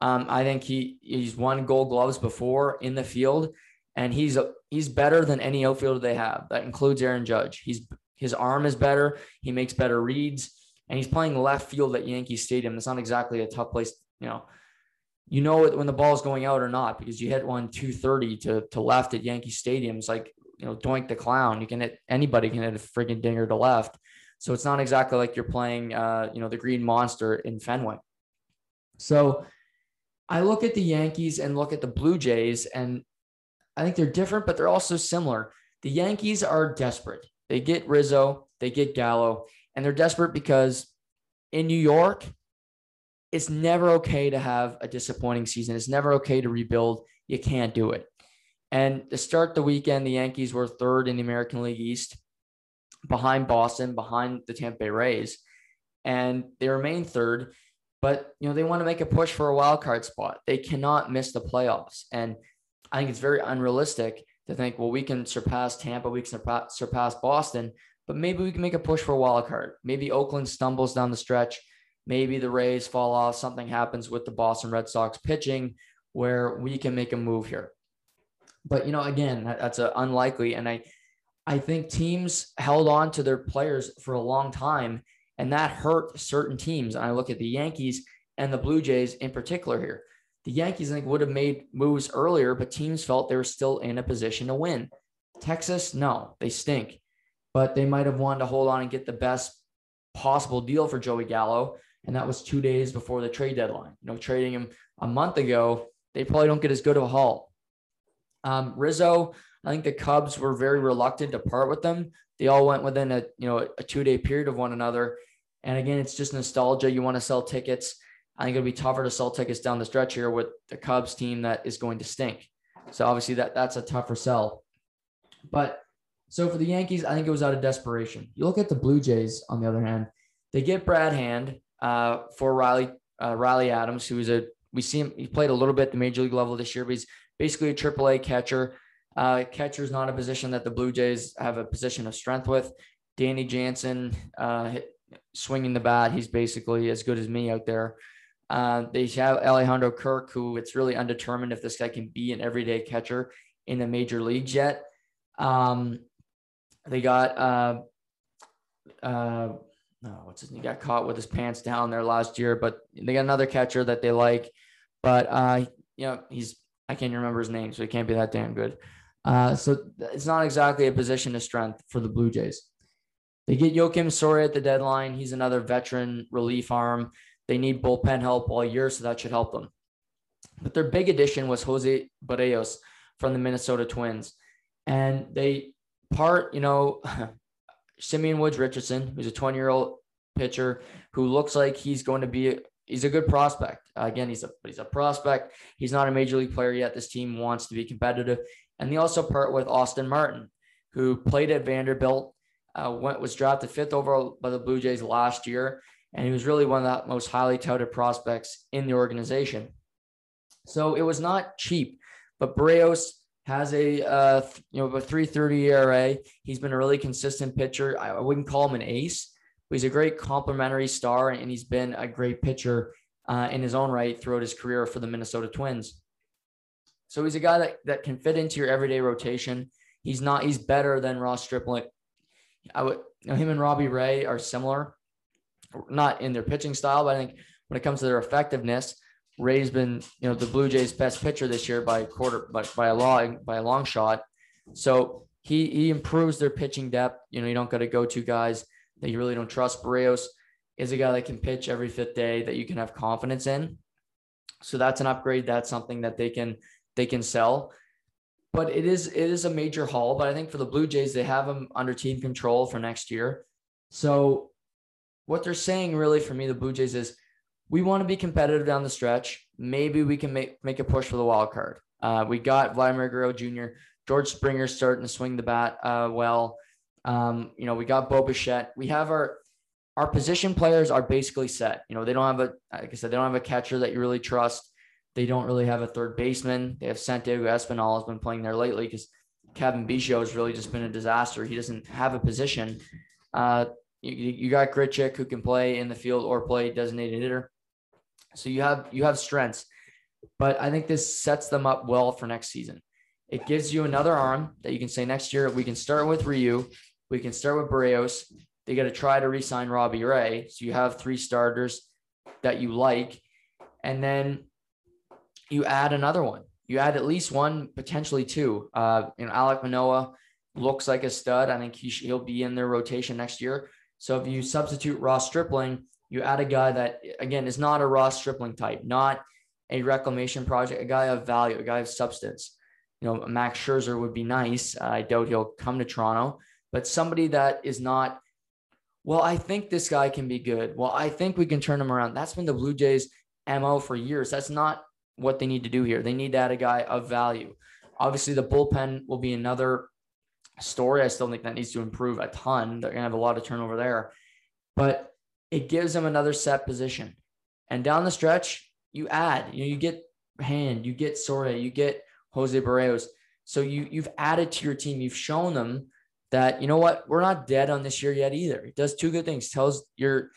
Um, I think he he's won Gold Gloves before in the field, and he's he's better than any outfielder they have. That includes Aaron Judge. He's his arm is better. He makes better reads, and he's playing left field at Yankee Stadium. It's not exactly a tough place, you know you know when the ball is going out or not because you hit one 230 to, to left at Yankee Stadium. It's like, you know, doink the clown. You can hit anybody can hit a freaking dinger to left. So it's not exactly like you're playing, uh, you know, the Green Monster in Fenway. So I look at the Yankees and look at the Blue Jays, and I think they're different, but they're also similar. The Yankees are desperate. They get Rizzo, they get Gallo, and they're desperate because in New York, it's never okay to have a disappointing season. It's never okay to rebuild. You can't do it. And to start the weekend, the Yankees were third in the American League East, behind Boston, behind the Tampa Bay Rays, and they remain third. But you know they want to make a push for a wild card spot. They cannot miss the playoffs, and I think it's very unrealistic to think, well, we can surpass Tampa, we can surpass Boston, but maybe we can make a push for a wild card. Maybe Oakland stumbles down the stretch maybe the Rays fall off, something happens with the Boston Red Sox pitching where we can make a move here. But you know, again, that's unlikely, and I, I think teams held on to their players for a long time, and that hurt certain teams. And I look at the Yankees and the Blue Jays in particular here. The Yankees, I think, would have made moves earlier, but teams felt they were still in a position to win. Texas, no, they stink, but they might have wanted to hold on and get the best possible deal for Joey Gallo and that was two days before the trade deadline. You know, trading him a month ago, they probably don't get as good of a haul. Um, Rizzo, I think the Cubs were very reluctant to part with them. They all went within a you know a two day period of one another, and again, it's just nostalgia. You want to sell tickets. I think it'll be tougher to sell tickets down the stretch here with the Cubs team that is going to stink. So obviously that that's a tougher sell. But so for the Yankees, I think it was out of desperation. You look at the Blue Jays on the other hand, they get Brad Hand, uh, for Riley uh, Riley Adams, who is a we see him. He played a little bit the major league level this year, but he's basically a AAA catcher. Uh, catcher is not a position that the Blue Jays have a position of strength with. Danny Jansen uh, swinging the bat, he's basically as good as me out there. Uh, they have Alejandro Kirk, who it's really undetermined if this guy can be an everyday catcher in the major leagues yet. Um, they got uh, uh, no, what's his, he got caught with his pants down there last year, but they got another catcher that they like. But uh, you know, he's I can't remember his name, so he can't be that damn good. Uh, so it's not exactly a position of strength for the Blue Jays. They get Joakim Soria at the deadline. He's another veteran relief arm. They need bullpen help all year, so that should help them. But their big addition was Jose Berrios from the Minnesota Twins. And they part, you know, Simeon Woods Richardson, who's a 20 year old pitcher who looks like he's going to be he's a good prospect. Again, he's a he's a prospect. He's not a major league player yet. This team wants to be competitive, and they also part with Austin Martin, who played at Vanderbilt, uh, went was drafted fifth overall by the Blue Jays last year, and he was really one of the most highly touted prospects in the organization. So it was not cheap, but Berrios has a uh, you know a 330 ERA. He's been a really consistent pitcher. I, wouldn't call him an ace, he's a great complementary star, and he's been a great pitcher uh, in his own right throughout his career for the Minnesota Twins. So he's a guy that, that can fit into your everyday rotation. He's not. He's better than Ross Stripling. I would. You know, him and Robbie Ray are similar, not in their pitching style, but I think when it comes to their effectiveness, Ray's been, you know, the Blue Jays' best pitcher this year by a quarter, by, by a long, by a long shot. So he he improves their pitching depth. You know, you don't got to go to guys that you really don't trust. Berrios is a guy that can pitch every fifth day that you can have confidence in. So that's an upgrade. That's something that they can they can sell. But it is it is a major haul. But I think for the Blue Jays, they have them under team control for next year. So what they're saying really for me, the Blue Jays is we want to be competitive down the stretch. Maybe we can make make a push for the wild card. Uh, we got Vladimir Guerrero Jr. George Springer starting to swing the bat uh, well. Um, you know, we got Bo Bichette. We have our our position players are basically set. You know, they don't have a like I said, they don't have a catcher that you really trust. They don't really have a third baseman. They have Santiago Espinal has been playing there lately because Cavan Biggio has really just been a disaster. He doesn't have a position. Uh, you, you got Grichuk who can play in the field or play designated hitter. So you have you have strengths, but I think this sets them up well for next season. It gives you another arm that you can say next year we can start with Ryu, we can start with Berrios. They got to try to re-sign Robbie Ray, so you have three starters that you like, and then you add another one. You add at least one, potentially two. Uh, you know, Alek Manoah looks like a stud. I think he he'll be in their rotation next year. So if you substitute Ross Stripling, you add a guy that again is not a Ross Stripling type, not a reclamation project, a guy of value, a guy of substance. You know, Max Scherzer would be nice. I doubt he'll come to Toronto, but somebody that is not. Well, I think this guy can be good. Well, I think we can turn him around. That's been the Blue Jays' mo for years. That's not what they need to do here. They need to add a guy of value. Obviously, the bullpen will be another story. I still think that needs to improve a ton. They're going to have a lot of turnover there, but it gives them another set position. And down the stretch, you add, you know, you get Hand, you get Soria, you get Jose Berrios. So you you've added to your team. You've shown them that you know what we're not dead on this year yet either. It does two good things. Tells your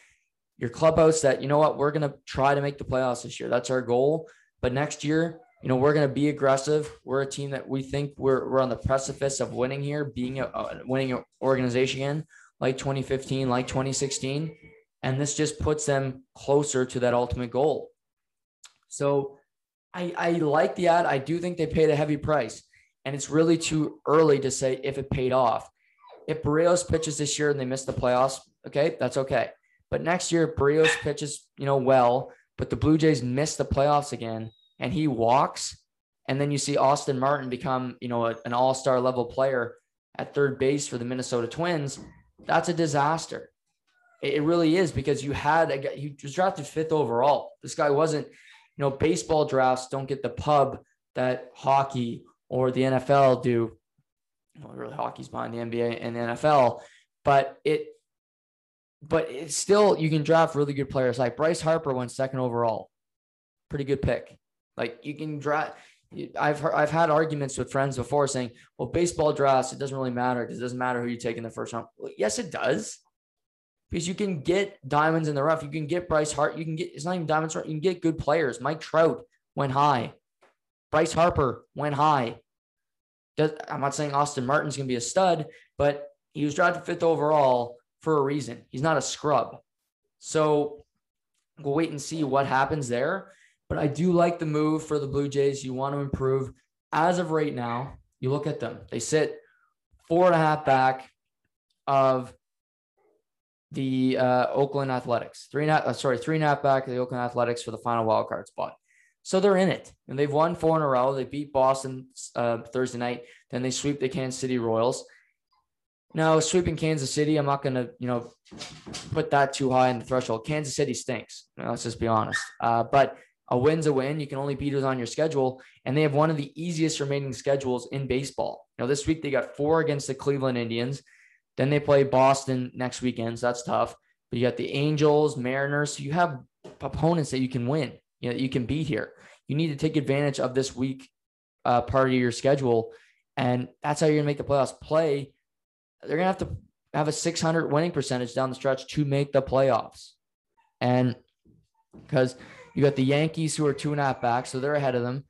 your clubhouse that you know what we're gonna try to make the playoffs this year. That's our goal. But next year, you know, we're going to be aggressive. We're a team that we think we're, we're on the precipice of winning here, being a, uh, a winning organization again, like 2015, like 2016. And this just puts them closer to that ultimate goal. So I, I like the ad. I do think they paid a heavy price. And it's really too early to say if it paid off. If Berrios pitches this year and they miss the playoffs, okay, that's okay. But next year, Berrios pitches, you know, well, but the Blue Jays miss the playoffs again and he walks, and then you see Austin Martin become, you know, a, an all-star level player at third base for the Minnesota Twins, that's a disaster. It, it really is because you had a guy, he was drafted fifth overall. This guy wasn't, you know, baseball drafts don't get the pub that hockey or the NFL do. Well, really, hockey's behind the NBA and the NFL, but it, but it's still you can draft really good players. Like Bryce Harper went second overall, pretty good pick. Like you can draft. I've heard, I've had arguments with friends before saying, "Well, baseball drafts it doesn't really matter because it doesn't matter who you take in the first round." Well, yes, it does, because you can get diamonds in the rough. You can get Bryce Hart. You can get it's not even diamonds. You can get good players. Mike Trout went high. Bryce Harper went high. I'm not saying Austin Martin's going to be a stud, but he was drafted fifth overall for a reason. He's not a scrub. So we'll wait and see what happens there. But I do like the move for the Blue Jays. You want to improve. As of right now, you look at them. They sit four and a half back of the uh, Oakland Athletics. Three and a half, uh, sorry, three and a half back of the Oakland Athletics for the final wild card spot. So they're in it, and they've won four in a row. They beat Boston uh, Thursday night. Then they sweep the Kansas City Royals. Now sweeping Kansas City, I'm not to you know put that too high in the threshold. Kansas City stinks. Let's just be honest. Uh, but a win's a win. You can only beat it on your schedule. And they have one of the easiest remaining schedules in baseball. You know, this week they got four against the Cleveland Indians. Then they play Boston next weekend. So that's tough. But you got the Angels, Mariners. So you have opponents that you can win, you know, you can beat here. You need to take advantage of this week uh, part of your schedule. And that's how you're going to make the playoffs. Play, they're going to have to have a 600 winning percentage down the stretch to make the playoffs. And because you got the Yankees who are two and a half back, so they're ahead of them.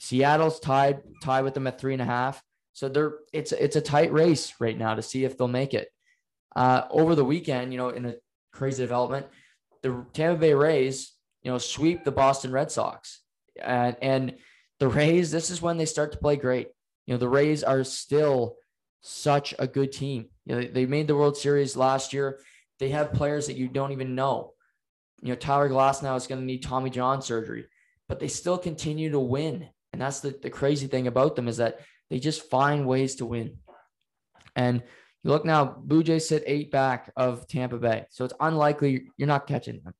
Seattle's tied tied with them at three and a half. So they're it's it's a tight race right now to see if they'll make it. Uh, over the weekend, you know, in a crazy development, the Tampa Bay Rays, you know, sweep the Boston Red Sox, and and the Rays. This is when they start to play great. You know, the Rays are still such a good team. You know, they, they made the World Series last year. they have players that you don't even know. You know, Tyler Glasnow is going to need Tommy John surgery, but they still continue to win. And that's the, the crazy thing about them is that they just find ways to win. And you look now, Blue Jays sit eight back of Tampa Bay. So it's unlikely you're not catching them.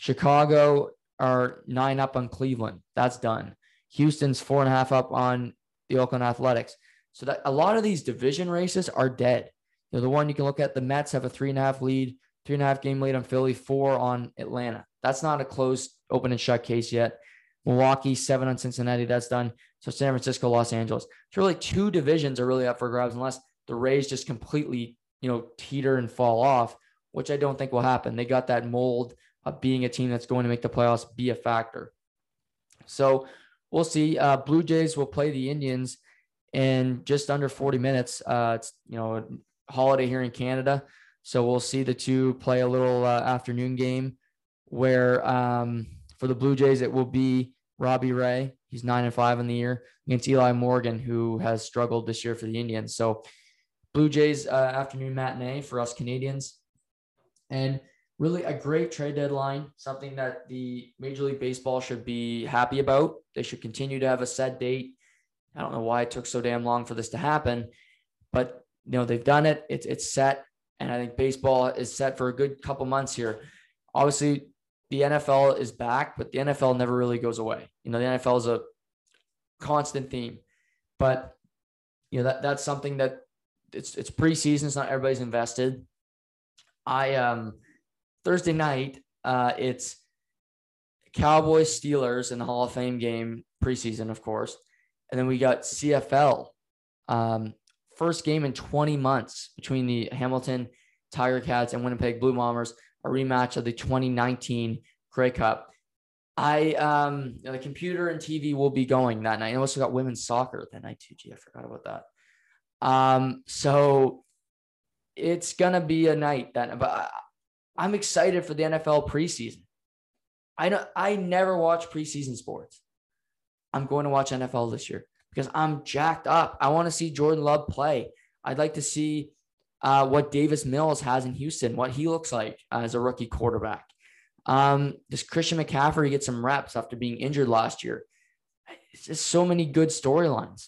Chicago are nine up on Cleveland. That's done. Houston's four and a half up on the Oakland Athletics. So that a lot of these division races are dead. You know, the one you can look at, the Mets have a three and a half lead, three and a half game lead on Philly, four on Atlanta. That's not a closed open and shut case yet. Milwaukee, seven on Cincinnati. That's done. So San Francisco, Los Angeles. So really two divisions are really up for grabs unless the Rays just completely, you know, teeter and fall off, which I don't think will happen. They got that mold of being a team that's going to make the playoffs be a factor. So we'll see. Uh, Blue Jays will play the Indians in just under 40 minutes. Uh, it's, you know, holiday here in Canada. So we'll see the two play a little uh, afternoon game where um, for the Blue Jays, it will be Robbie Ray. He's nine and five in the year against Eli Morgan, who has struggled this year for the Indians. So Blue Jays uh, afternoon matinee for us Canadians. And really a great trade deadline, something that the Major League Baseball should be happy about. They should continue to have a set date. I don't know why it took so damn long for this to happen, but you know they've done it. It's it's set, and I think baseball is set for a good couple months here. Obviously, the NFL is back, but the NFL never really goes away. You know, the NFL is a constant theme, but you know that that's something that it's it's preseason. It's not everybody's invested. I um Thursday night, uh, it's Cowboys Steelers in the Hall of Fame game preseason, of course, and then we got CFL. Um, first game in 20 months between the Hamilton Tiger Cats and Winnipeg Blue Bombers, a rematch of the 2019 Grey Cup. I um the computer and TV will be going that night. I also got women's soccer that night too. Gee, I forgot about that. Um, so it's gonna be a night that, but I'm excited for the NFL preseason. I know I never watch preseason sports. I'm going to watch NFL this year because I'm jacked up. I want to see Jordan Love play. I'd like to see uh, what Davis Mills has in Houston, what he looks like as a rookie quarterback. Um, does Christian McCaffrey get some reps after being injured last year? It's just so many good storylines.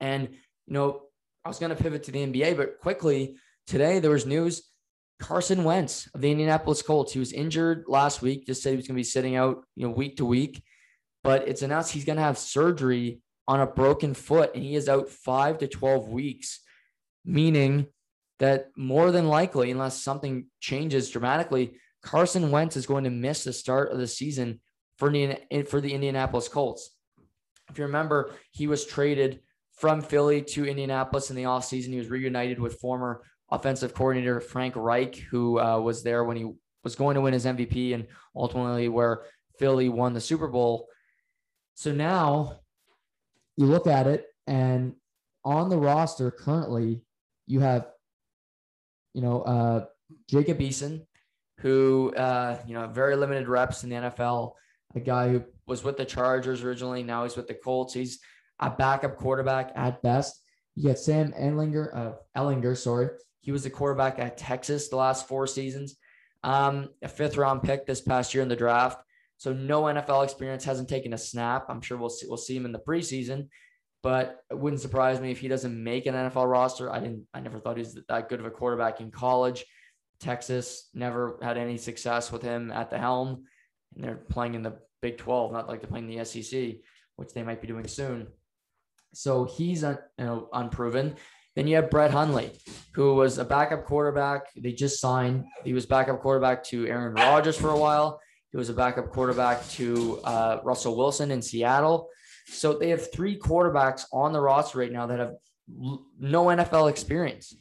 And you know, I was going to pivot to the NBA, but quickly today there was news Carson Wentz of the Indianapolis Colts. He was injured last week, just said he was going to be sitting out, you know, week to week, but it's announced he's going to have surgery on a broken foot and he is out 5 to 12 weeks, meaning that more than likely unless something changes dramatically, Carson Wentz is going to miss the start of the season for the, for the Indianapolis Colts. If you remember, he was traded from Philly to Indianapolis in the offseason. He was reunited with former offensive coordinator Frank Reich, who uh, was there when he was going to win his MVP and ultimately where Philly won the Super Bowl. So now you look at it, and on the roster currently, you have, you know, uh, Jacob Eason, who, uh, you know, very limited reps in the NFL, a guy who was with the Chargers originally. Now he's with the Colts. He's a backup quarterback at best. You get Sam Ellinger, uh, Ehlinger, sorry. He was the quarterback at Texas the last four seasons. Um, a fifth round pick this past year in the draft. So no NFL experience, hasn't taken a snap. I'm sure we'll see, we'll see him in the preseason, but it wouldn't surprise me if he doesn't make an NFL roster. I didn't, I never thought he was that good of a quarterback in college. Texas never had any success with him at the helm, and they're playing in the Big 12, not like they're playing the SEC, which they might be doing soon. So he's un, you know, unproven. Then you have Brett Hundley, who was a backup quarterback. They just signed. He was backup quarterback to Aaron Rodgers for a while. He was a backup quarterback to uh, Russell Wilson in Seattle. So they have three quarterbacks on the roster right now that have no NFL experience.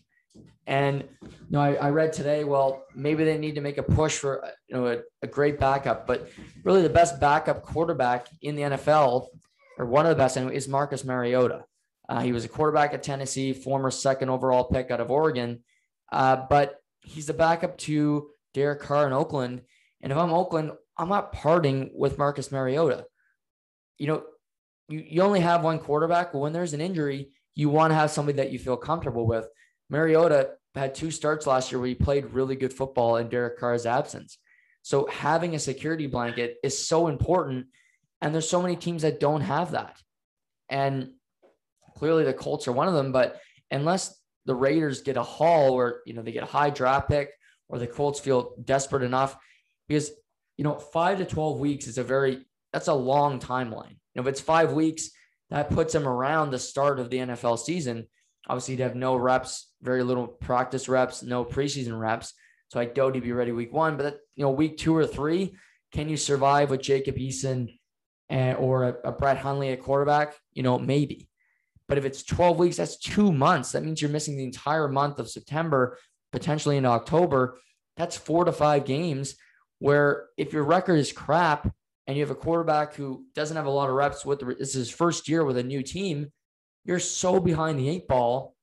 And you know, I, I, read today, well, maybe they need to make a push for you know a, a great backup, but really the best backup quarterback in the NFL or one of the best anyway, is Marcus Mariota. Uh, he was a quarterback at Tennessee, former second overall pick out of Oregon, uh, but he's the backup to Derek Carr in Oakland. And if I'm Oakland, I'm not parting with Marcus Mariota. You know, you, you only have one quarterback. When there's an injury, you want to have somebody that you feel comfortable with. Mariota had two starts last year where he played really good football in Derek Carr's absence. So having a security blanket is so important. And there's so many teams that don't have that. And clearly the Colts are one of them. But unless the Raiders get a haul or, you know, they get a high draft pick or the Colts feel desperate enough, because, you know, five to 12 weeks is a very, that's a long timeline. If it's five weeks, that puts them around the start of the NFL season. Obviously, you'd have no reps, very little practice reps, no preseason reps. So I doubt he'd be ready week one. But that, you know, week two or three, can you survive with Jacob Eason and or a, a Brett Hundley at quarterback? You know, maybe. But if it's 12 weeks, that's two months. That means you're missing the entire month of September, potentially in October. That's four to five games where if your record is crap and you have a quarterback who doesn't have a lot of reps with the, this is his first year with a new team, you're so behind the eight ball.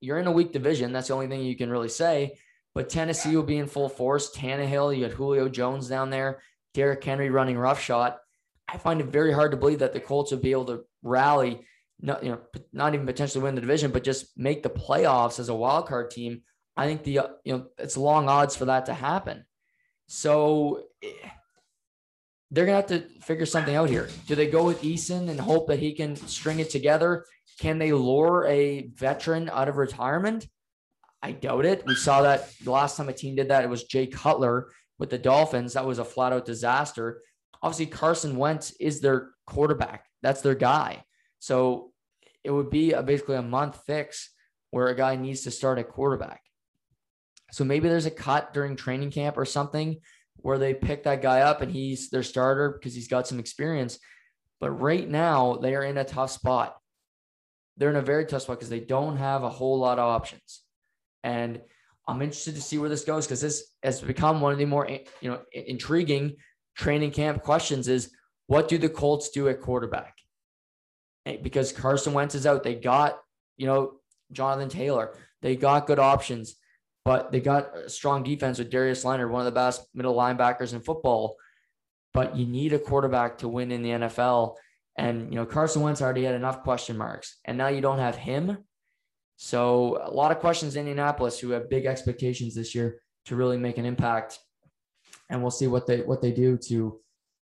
You're in a weak division. That's the only thing you can really say. But Tennessee will be in full force. Tannehill, you got Julio Jones down there, Derrick Henry running roughshod. I find it very hard to believe that the Colts would be able to rally, not you know, not even potentially win the division, but just make the playoffs as a wild card team. I think the uh, you know it's long odds for that to happen. So eh, they're gonna have to figure something out here. Do they go with Eason and hope that he can string it together? Can they lure a veteran out of retirement? I doubt it. We saw that the last time a team did that, it was Jay Cutler with the Dolphins. That was a flat out disaster. Obviously, Carson Wentz is their quarterback. That's their guy. So it would be a, basically a month fix where a guy needs to start at quarterback. So maybe there's a cut during training camp or something where they pick that guy up and he's their starter because he's got some experience. But right now, they are in a tough spot. They're in a very tough spot because they don't have a whole lot of options. And I'm interested to see where this goes because this has become one of the more you know intriguing training camp questions is what do the Colts do at quarterback? Because Carson Wentz is out. They got, you know, Jonathan Taylor. They got good options but they got a strong defense with Darius Leonard, one of the best middle linebackers in football. But you need a quarterback to win in the NFL. And, you know, Carson Wentz already had enough question marks, and now you don't have him. So, a lot of questions in Indianapolis who have big expectations this year to really make an impact. And we'll see what they what they do to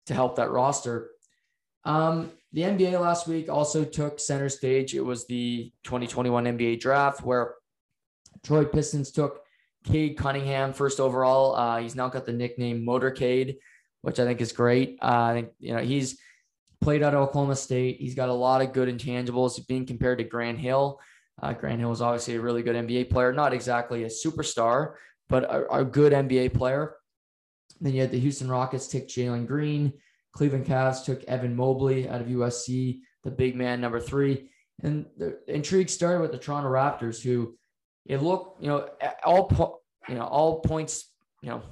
to help that roster. Um, the NBA last week also took center stage. It was the 2021 NBA draft where Troy Pistons took Cade Cunningham first overall. Uh, he's now got the nickname Motorcade, which I think is great. Uh, I think you know he's played at Oklahoma State. He's got a lot of good intangibles being compared to Grant Hill. Uh, Grant Hill is obviously a really good NBA player, not exactly a superstar, but a, a good NBA player. Then you had the Houston Rockets take Jalen Green. Cleveland Cavs took Evan Mobley out of USC, the big man number three. And the intrigue started with the Toronto Raptors, who it looked, you know, all po- you know, all points, you know,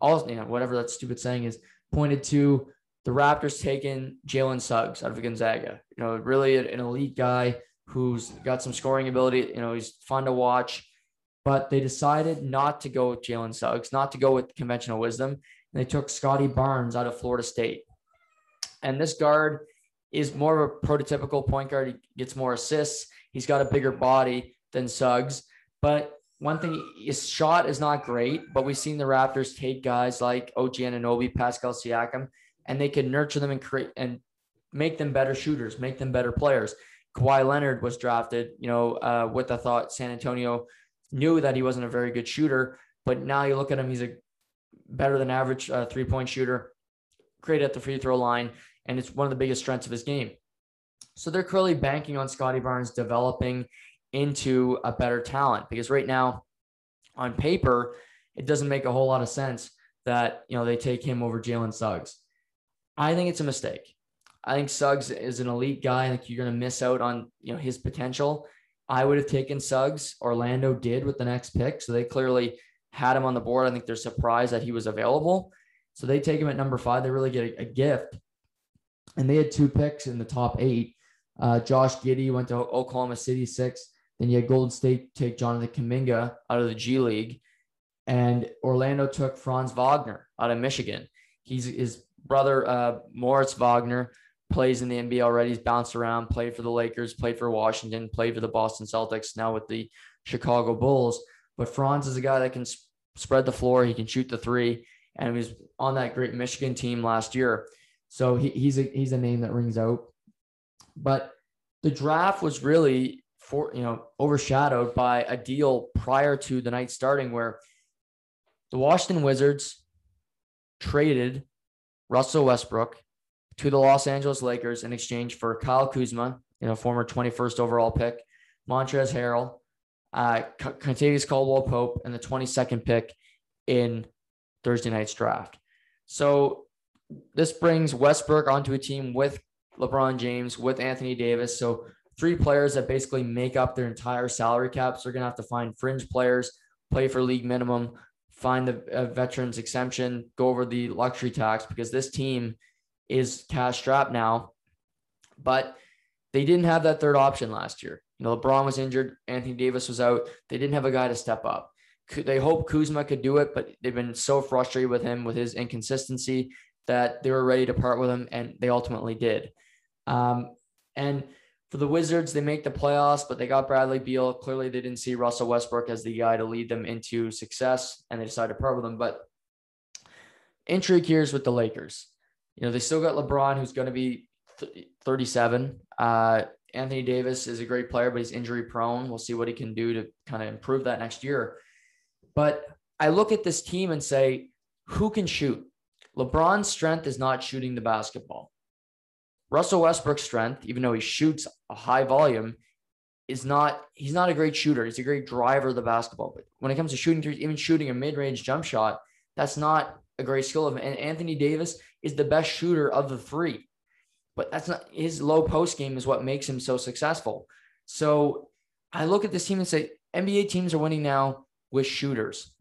all you know, whatever that stupid saying is, pointed to the Raptors taking Jalen Suggs out of Gonzaga. You know, really an elite guy who's got some scoring ability. You know, he's fun to watch. But they decided not to go with Jalen Suggs, not to go with conventional wisdom. And they took Scottie Barnes out of Florida State. And this guard is more of a prototypical point guard. He gets more assists. He's got a bigger body than Suggs. But one thing, his shot is not great, but we've seen the Raptors take guys like OG Anunoby, Pascal Siakam, and they can nurture them and create and make them better shooters, make them better players. Kawhi Leonard was drafted, you know, uh, with the thought San Antonio knew that he wasn't a very good shooter, but now you look at him, he's a better than average uh, three point shooter, great at the free throw line, and it's one of the biggest strengths of his game. So they're clearly banking on Scottie Barnes developing into a better talent because right now on paper it doesn't make a whole lot of sense that you know they take him over Jalen Suggs. I think it's a mistake. I think Suggs is an elite guy. I think you're going to miss out on you know his potential. I would have taken Suggs. Orlando did with the next pick, so they clearly had him on the board. I think they're surprised that he was available, so they take him at number five. They really get a, a gift, and they had two picks in the top eight. Uh, Josh Giddey went to Oklahoma City six. Then you had Golden State take Jonathan Kuminga out of the G League, and Orlando took Franz Wagner out of Michigan. He's his brother uh, Moritz Wagner plays in the NBA already. He's bounced around, played for the Lakers, played for Washington, played for the Boston Celtics, now with the Chicago Bulls. But Franz is a guy that can sp- spread the floor. He can shoot the three, and he was on that great Michigan team last year. So he, he's a he's a name that rings out. But the draft was really for you know overshadowed by a deal prior to the night starting where the Washington Wizards traded Russell Westbrook to the Los Angeles Lakers in exchange for Kyle Kuzma, you know, former 21st overall pick, Montrezl Harrell, uh, Kentavious Caldwell Pope, and the 22nd pick in Thursday night's draft. So this brings Westbrook onto a team with LeBron James, with Anthony Davis. So three players that basically make up their entire salary caps. They're going to have to find fringe players, play for league minimum, find the uh, veterans exemption, go over the luxury tax because this team is cash strapped now. But they didn't have that third option last year. You know, LeBron was injured, Anthony Davis was out. They didn't have a guy to step up. They hope Kuzma could do it, but they've been so frustrated with him with his inconsistency that they were ready to part with him, and they ultimately did. Um, and for the Wizards, they make the playoffs, but they got Bradley Beal. Clearly, they didn't see Russell Westbrook as the guy to lead them into success, and they decided to part with him. But intrigue here is with the Lakers. You know, they still got LeBron, who's going to be 37. Uh, Anthony Davis is a great player, but he's injury prone. We'll see what he can do to kind of improve that next year. But I look at this team and say, who can shoot? LeBron's strength is not shooting the basketball. Russell Westbrook's strength, even though he shoots a high volume, is not he's not a great shooter. He's a great driver of the basketball. But when it comes to shooting threes, even shooting a mid-range jump shot, that's not a great skill of him. And Anthony Davis is the best shooter of the three. But that's not his low post game is what makes him so successful. So I look at this team and say NBA teams are winning now with shooters.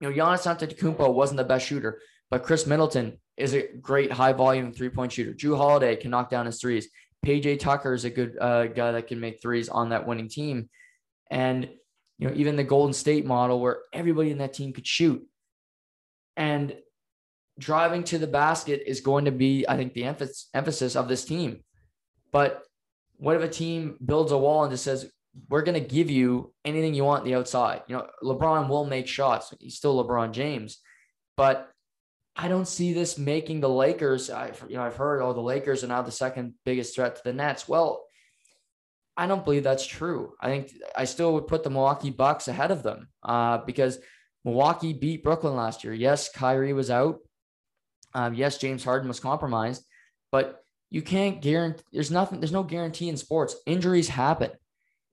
You know, Giannis Antetokounmpo wasn't the best shooter, but Khris Middleton is a great high volume three point shooter. Jrue Holiday can knock down his threes. PJ Tucker is a good uh, guy that can make threes on that winning team. And, you know, even the Golden State model where everybody in that team could shoot. And driving to the basket is going to be, I think, the emphasis, of this team. But what if a team builds a wall and just says, we're going to give you anything you want the outside? You know, LeBron will make shots. He's still LeBron James. But I don't see this making the Lakers. I, you know, I've heard, oh, the Lakers are now the second biggest threat to the Nets. Well, I don't believe that's true. I think I still would put the Milwaukee Bucks ahead of them uh, because Milwaukee beat Brooklyn last year. Yes, Kyrie was out. Um, yes, James Harden was compromised, but you can't guarantee. There's nothing. There's no guarantee in sports. Injuries happen,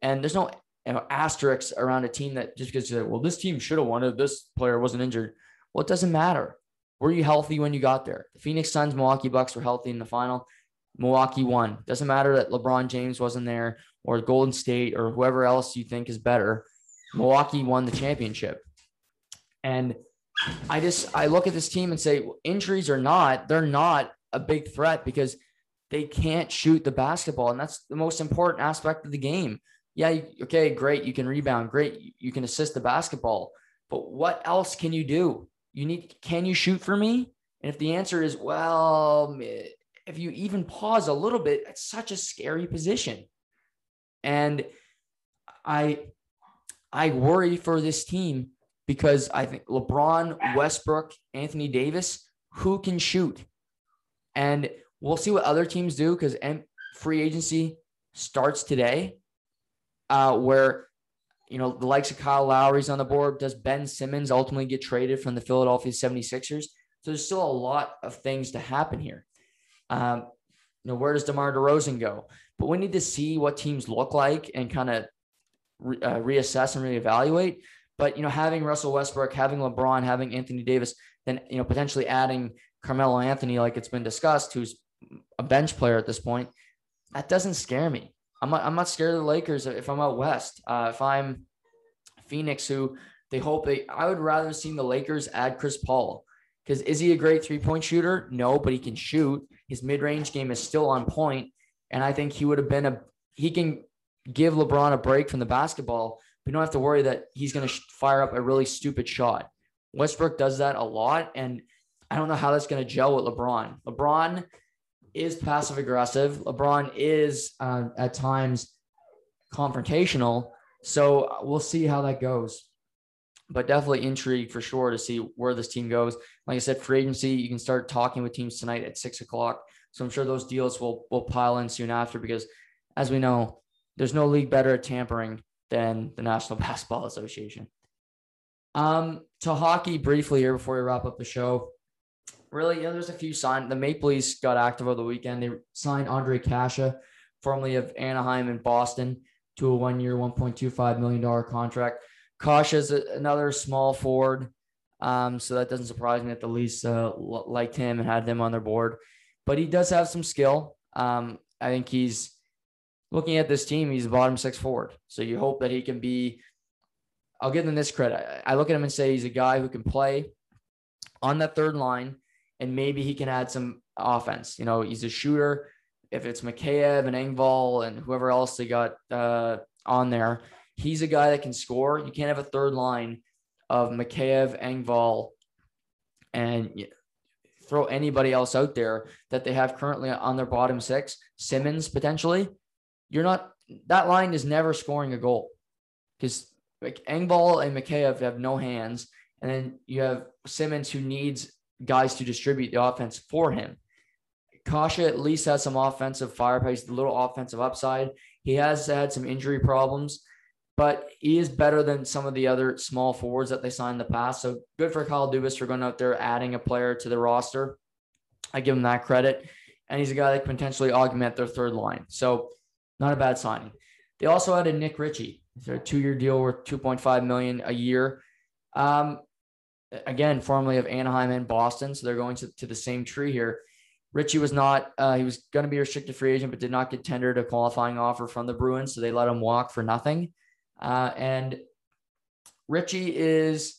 and there's no you know, asterisks around a team that just because you say, well, this team should have won if this player wasn't injured. Well, it doesn't matter. Were you healthy when you got there? The Phoenix Suns, Milwaukee Bucks were healthy in the final. Milwaukee won. Doesn't matter that LeBron James wasn't there or Golden State or whoever else you think is better. Milwaukee won the championship. And I just I look at this team and say injuries are not, they're not a big threat because they can't shoot the basketball, and that's the most important aspect of the game. Yeah, okay, great, you can rebound, great, you can assist the basketball, but what else can you do? You need can you shoot for me? And if the answer is well, if you even pause a little bit, it's such a scary position. And I I worry for this team because I think LeBron, Westbrook, Anthony Davis, who can shoot? And we'll see what other teams do because free agency starts today, uh, where you know, the likes of Kyle Lowry's on the board. Does Ben Simmons ultimately get traded from the Philadelphia 76ers? So there's still a lot of things to happen here. Um, you know, where does DeMar DeRozan go? But we need to see what teams look like and kind of re- uh, reassess and reevaluate. But, you know, having Russell Westbrook, having LeBron, having Anthony Davis, then, you know, potentially adding Carmelo Anthony, like it's been discussed, who's a bench player at this point, that doesn't scare me. I'm not, I'm not scared of the Lakers if I'm out west. Uh, if I'm Phoenix, who they hope they, I would rather see the Lakers add Chris Paul because is he a great three point shooter? No, but he can shoot. His mid range game is still on point, and I think he would have been a he can give LeBron a break from the basketball. We don't have to worry that he's going to fire up a really stupid shot. Westbrook does that a lot, and I don't know how that's going to gel with LeBron. LeBron is passive aggressive. LeBron is uh, at times confrontational. So we'll see how that goes. but definitely intrigued for sure to see where this team goes. Like I said, free agency, you can start talking with teams tonight at six o'clock. So I'm sure those deals will will pile in soon after because, as we know, there's no league better at tampering than the National Basketball Association. Um, to hockey briefly here before we wrap up the show. Really, you know, there's a few signs. The Maple Leafs got active over the weekend. They signed Andre Kase, formerly of Anaheim and Boston, to a one-year, $1.25 million contract. Kase is another small forward. Um, so that doesn't surprise me that the Leafs uh, liked him and had them on their board. But he does have some skill. Um, I think he's looking at this team, he's a bottom six forward. So you hope that he can be. I'll give him this credit. I look at him and say he's a guy who can play on that third line, and maybe he can add some offense. You know, he's a shooter. If it's Mikheyev and Engvall and whoever else they got uh, on there, he's a guy that can score. You can't have a third line of Mikheyev, Engvall, and throw anybody else out there that they have currently on their bottom six. Simmonds potentially you're not that line is never scoring a goal because like Engvall and Mikheyev have no hands, and then you have Simmonds who needs guys to distribute the offense for him. Kase at least has some offensive firepower, a little offensive upside. He has had some injury problems, but he is better than some of the other small forwards that they signed in the past. So good for Kyle Dubas for going out there adding a player to the roster. I give him that credit. And he's a guy that can potentially augment their third line. So not a bad signing. They also added Nick Ritchie. It's a two-year deal worth 2.5 million a year. Um, again, formerly of Anaheim and Boston, so they're going to, to the same tree here. Ritchie was not, uh, he was going to be a restricted free agent, but did not get tendered a qualifying offer from the Bruins. So they let him walk for nothing. Uh, and Ritchie is,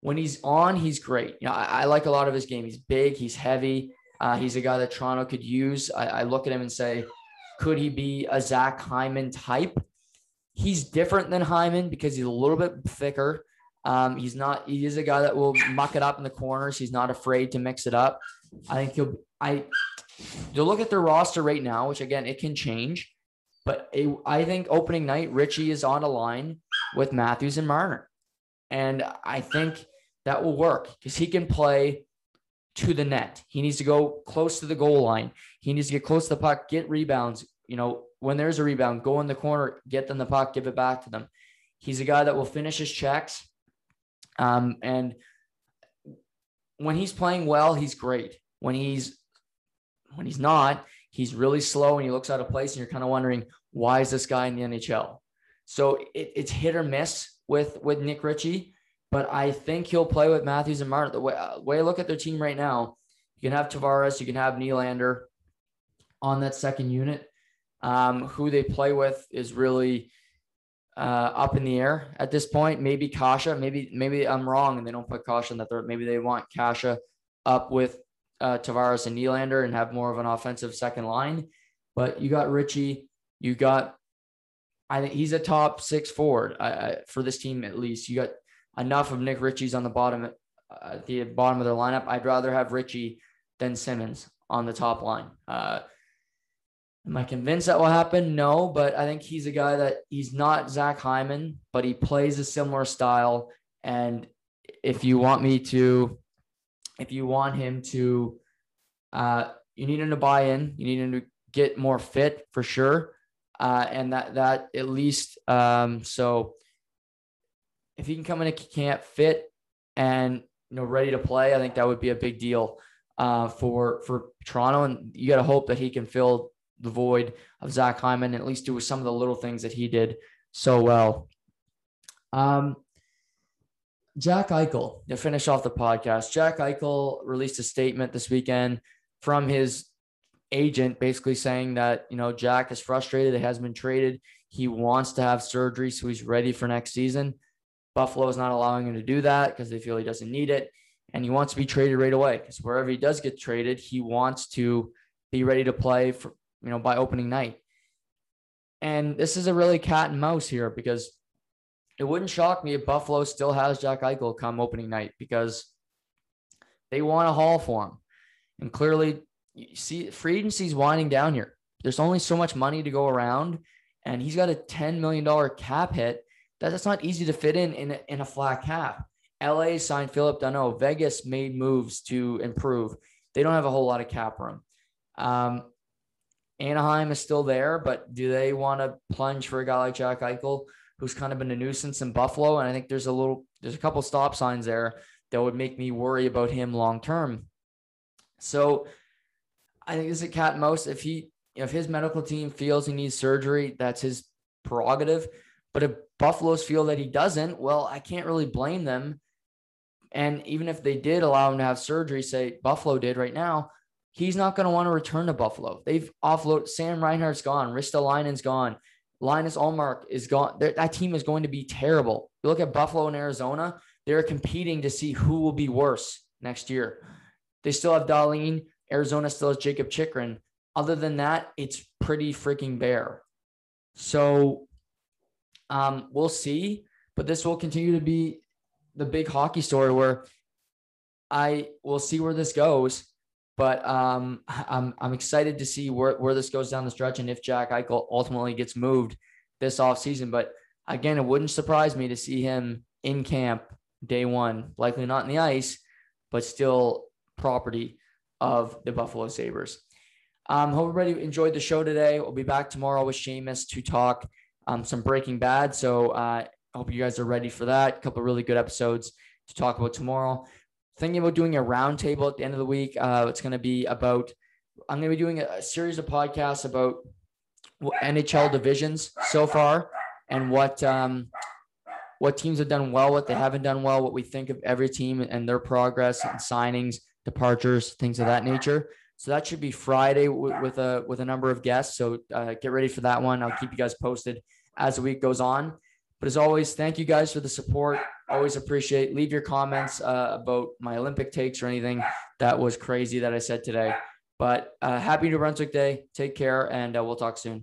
when he's on, he's great. You know, I, I, like a lot of his game. He's big, he's heavy. Uh, he's a guy that Toronto could use. I, I look at him and say, could he be a Zach Hyman type? He's different than Hyman because he's a little bit thicker. Um, he's not. He is a guy that will muck it up in the corners. He's not afraid to mix it up. I think he'll. I. To look at their roster right now, which again it can change, but it, I think opening night Ritchie is on a line with Matthews and Marner, and I think that will work because he can play to the net. He needs to go close to the goal line. He needs to get close to the puck, get rebounds. You know, when there's a rebound, go in the corner, get them the puck, give it back to them. He's a guy that will finish his checks. Um, and when he's playing well, he's great. When he's when he's not, he's really slow and he looks out of place, and you're kind of wondering why is this guy in the NHL? So it, it's hit or miss with with Nick Ritchie but I think he'll play with Matthews and Marner. The way, uh, way I look at their team right now, you can have Tavares, you can have Nylander on that second unit. Um, who they play with is really uh, up in the air at this point. Maybe Kase, maybe maybe I'm wrong and they don't put Kase in that third. Maybe they want Kase up with uh, Tavares and Nylander and have more of an offensive second line. But you got Ritchie, you got I think he's a top six forward uh, for this team at least. You got enough of Nick Ritchie's on the bottom uh, the bottom of their lineup. I'd rather have Ritchie than Simmonds on the top line. Uh, am I convinced that will happen? No, but I think he's a guy that he's not Zach Hyman, but he plays a similar style. And if you want me to, if you want him to, uh, you need him to buy in. You need him to get more fit for sure. Uh, and that that at least um, so if he can come in a camp fit and you know ready to play, I think that would be a big deal uh, for for Toronto. And you got to hope that he can fill the void of Zach Hyman at least do some of the little things that he did so well. Um, Jack Eichel, to finish off the podcast, Jack Eichel released a statement this weekend from his agent basically saying that, you know, Jack is frustrated. It has been traded. He wants to have surgery, so he's ready for next season. Buffalo is not allowing him to do that because they feel he doesn't need it. And he wants to be traded right away because wherever he does get traded, he wants to be ready to play for, you know, by opening night. And this is a really cat and mouse here because it wouldn't shock me if Buffalo still has Jack Eichel come opening night because they want a haul for him. And clearly, you see, free agency's winding down here. There's only so much money to go around, and he's got a $10 million cap hit that, that's not easy to fit in in a, in a flat cap. LA signed Phillip Danault. Vegas made moves to improve. They don't have a whole lot of cap room. Um, Anaheim is still there, but do they want to plunge for a guy like Jack Eichel, who's kind of been a nuisance in Buffalo? And I think there's a little, there's a couple stop signs there that would make me worry about him long term. So I think this is a cat mouse. If he, if his medical team feels he needs surgery, that's his prerogative. But if Buffalo's feel that he doesn't, well, I can't really blame them. And even if they did allow him to have surgery, say Buffalo did right now, he's not going to want to return to Buffalo. They've offloaded Sam Reinhart's gone, Ristolainen's gone, Linus Ullmark is gone. That team is going to be terrible. You look at Buffalo and Arizona, they're competing to see who will be worse next year. They still have Dahlin. Arizona still has Jakob Chychrun. Other than that, it's pretty freaking bare. So um, we'll see. But this will continue to be the big hockey story where I will see where this goes. But um, I'm, I'm excited to see where, where this goes down the stretch and if Jack Eichel ultimately gets moved this offseason. But again, it wouldn't surprise me to see him in camp day one, likely not in the ice, but still property of the Buffalo Sabres. Um, hope everybody enjoyed the show today. We'll be back tomorrow with Seamus to talk um, some Breaking Bad. So uh, I hope you guys are ready for that. A couple really good episodes to talk about tomorrow. Thinking about doing a roundtable at the end of the week. Uh, it's going to be about. I'm going to be doing a, series of podcasts about NHL divisions so far and what um, what teams have done well, what they haven't done well, what we think of every team and their progress and signings, departures, things of that nature. So that should be Friday with a with a number of guests. So uh, get ready for that one. I'll keep you guys posted as the week goes on. But as always, thank you guys for the support. Always appreciate. Leave your comments uh, about my Olympic takes or anything that was crazy that I said today. But uh, happy New Brunswick Day. Take care, and uh, we'll talk soon.